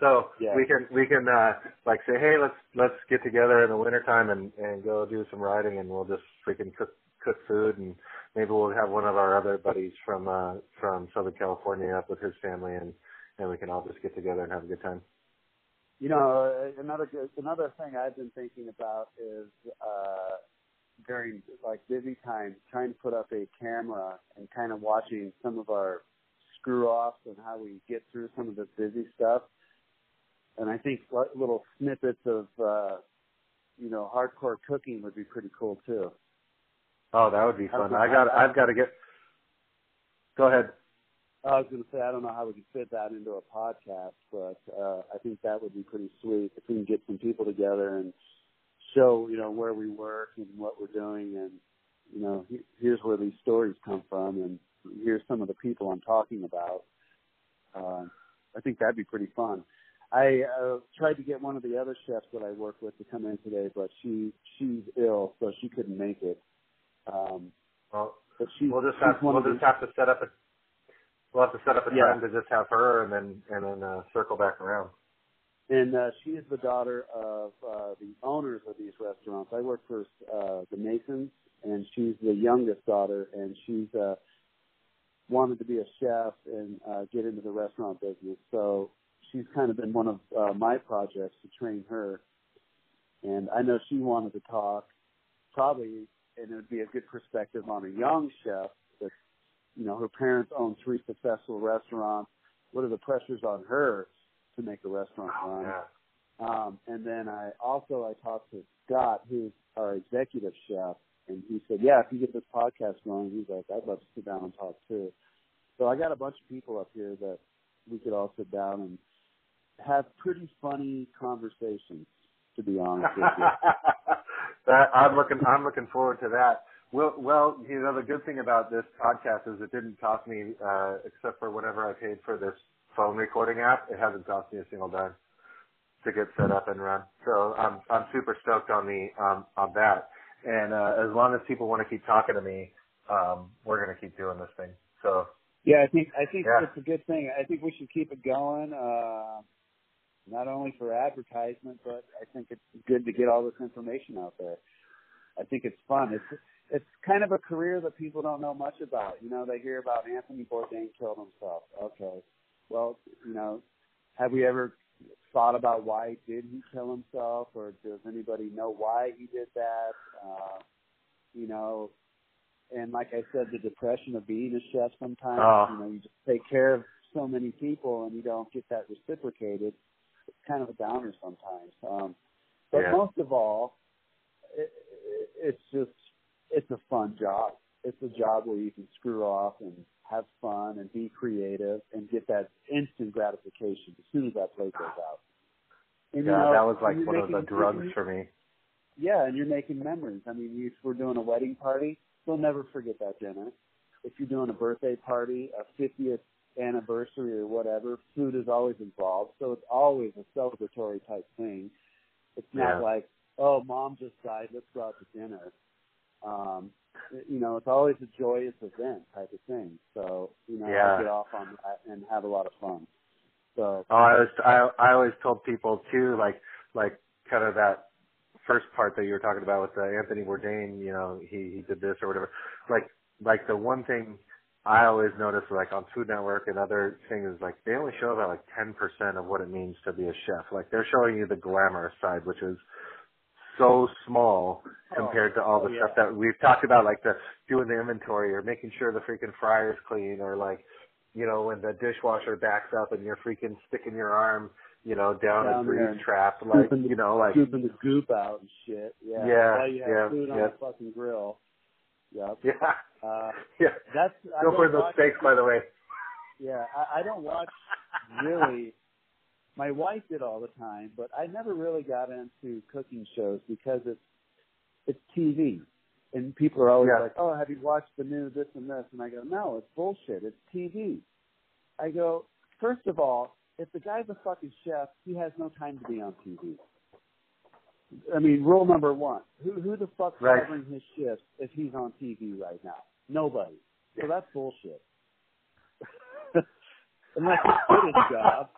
So Yeah. we can we can uh like say, hey, let's let's get together in the wintertime and and go do some riding, and we'll just freaking cook cook food, and maybe we'll have one of our other buddies from uh from Southern California up with his family, and and we can all just get together and have a good time. You know, uh, another another thing I've been thinking about is uh, during like busy times, trying to put up a camera and kind of watching some of our screw offs and how we get through some of the busy stuff. And I think little snippets of uh, you know hardcore cooking would be pretty cool too. Oh, that would be fun. I got I've got to get. Go ahead. I was going to say I don't know how we could fit that into a podcast, but uh, I think that would be pretty sweet if we can get some people together and show you know where we work and what we're doing, and you know he- here's where these stories come from, and here's some of the people I'm talking about. Um, I think that'd be pretty fun. I uh, tried to get one of the other chefs that I work with to come in today, but she she's ill, so she couldn't make it. Um, Well, but she, we'll just have we'll just have to set up a we'll have to set up a Yeah. time to just have her and then and then uh, circle back around. And uh, she is the daughter of uh, the owners of these restaurants. I work for uh, the Masons, and she's the youngest daughter, and she's uh, wanted to be a chef and uh, get into the restaurant business. So she's kind of been one of uh, my projects to train her. And I know she wanted to talk, probably, and it would be a good perspective on a young chef you know, her parents own three successful restaurants. What are the pressures on her to make a restaurant run? Yeah. Um, and then I also I talked to Scott, who's our executive chef, and he said, "Yeah, if you get this podcast going, he's like, I'd love to sit down and talk too." So I got a bunch of people up here that we could all sit down and have pretty funny conversations. To be honest with you, that I'm looking I'm looking forward to that. Well, well, you know the good thing about this podcast is it didn't cost me, uh, except for whatever I paid for this phone recording app. It hasn't cost me a single dime to get set up and run. So I'm I'm super stoked on the um, on that. And uh, as long as people want to keep talking to me, um, we're gonna keep doing this thing. So yeah, I think I think Yeah. it's a good thing. I think we should keep it going. Uh, not only for advertisement, but I think it's good to get all this information out there. I think it's fun. It's it's kind of a career that people don't know much about. You know, they hear about Anthony Bourdain killed himself. Okay, well, you know, have we ever thought about why did he kill himself, or does anybody know why he did that? Uh, you know, and like I said, the depression of being a chef sometimes, Oh. you know, you just take care of so many people and you don't get that reciprocated. It's kind of a downer sometimes. Um, but Yeah. most of all, it, it, it's just, it's a fun job. It's a job where you can screw off and have fun and be creative and get that instant gratification as soon as that plate goes out. And, you know, that was like one of the drugs for me. yeah, and you're making memories. I mean, if we're doing a wedding party, we'll never forget that dinner. If you're doing a birthday party, a 50th anniversary or whatever, food is always involved. So it's always a celebratory type thing. It's not Yeah. like, oh, mom just died, let's go out to dinner. Um, you know, it's always a joyous event type of thing. So, you know, Yeah. I get off on that and have a lot of fun. So, Oh, I was I I always told people too, like like kind of that first part that you were talking about with uh, Anthony Bourdain. You know, he he did this or whatever. Like like the one thing I always notice, like on Food Network and other things, is like they only show about like ten percent of what it means to be a chef. Like they're showing you the glamorous side, which is so small compared to all the oh, stuff that we've talked about, like the doing the inventory or making sure the freaking fryer's clean or like, you know, when the dishwasher backs up and you're freaking sticking your arm, you know, down, Down a there grease trap, like, the- you know, like, scooping the goop out and shit. Yeah. Yeah, While you have yeah, food on yeah. the fucking grill. Yep. yeah, Uh, yeah. that's Go for those steaks, by the way. Yeah, I, I don't watch really. My wife did all the time, but I never really got into cooking shows because it's it's TV, and people are always Yeah. like, "Oh, have you watched the new this and this?" And I go, "No, it's bullshit. It's TV." I go, first of all, if the guy's a fucking chef, he has no time to be on TV. I mean, rule number one: who who the fuck's Right. covering his shifts if he's on TV right now? Nobody. So that's bullshit. Unless he's good at his job.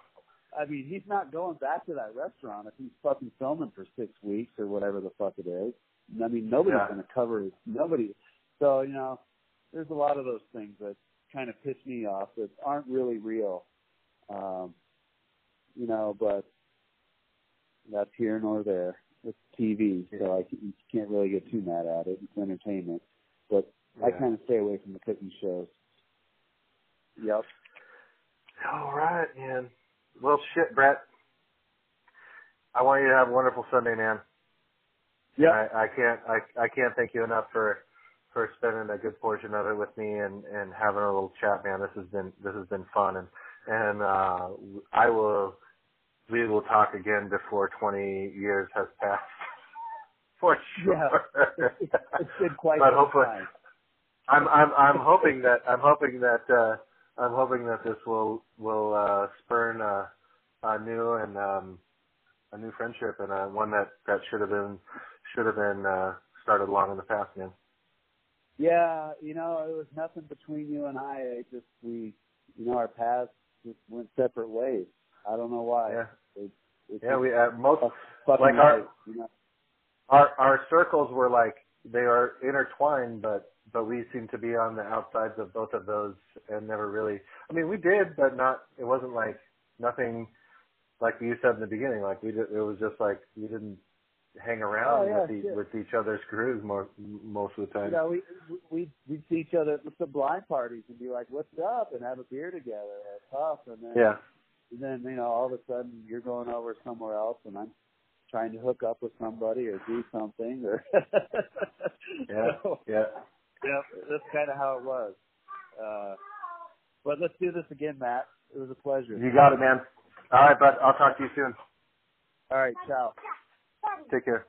I mean, he's not going back to that restaurant if he's fucking filming for six weeks or whatever the fuck it is. I mean, nobody's Yeah. going to cover his, nobody. So, you know, there's a lot of those things that kind of piss me off that aren't really real. Um, you know, but that's here nor there. It's TV, so I can, you can't really get too mad at it. It's entertainment. But I kind of stay away from the cooking shows. Yep. All right, man. Well, shit, Brett. I want you to have a wonderful Sunday, man. Yeah. I, I can't I I can't thank you enough for for spending a good portion of it with me and and having a little chat, man. This has been this has been fun and and uh I will we will talk again before 20 years has passed. For sure. Yeah. It's, it's been quite But hopefully- time. I'm I'm I'm hoping that I'm hoping that uh I'm hoping that this will will uh spurn a, a new and um a new friendship and uh one that that should have been should have been uh started long in the past, man. Yeah, you know, it was nothing between you and I. It just we, you know, our paths just went separate ways. I don't know why. Yeah. It, it Yeah, we uh, most like our- you know. our our circles were like they are intertwined but but we seem to be on the outsides of both of those and never really I mean we did but not it wasn't like nothing like you said in the beginning like we did it was just like we didn't hang around Oh, yeah, with, e- shit. with each other's crews more most of the time You know, we we we'd see each other at the blind parties and be like, "What's up?" and have a beer together or tough, and then yeah and then you know all of a sudden you're going over somewhere else, and I'm trying to hook up with somebody or do something or yeah So, yeah yeah, that's kind of how it was. Uh, but let's do this again, Matt. It was a pleasure. you got it man all right bud I'll talk to you soon All right, ciao. take care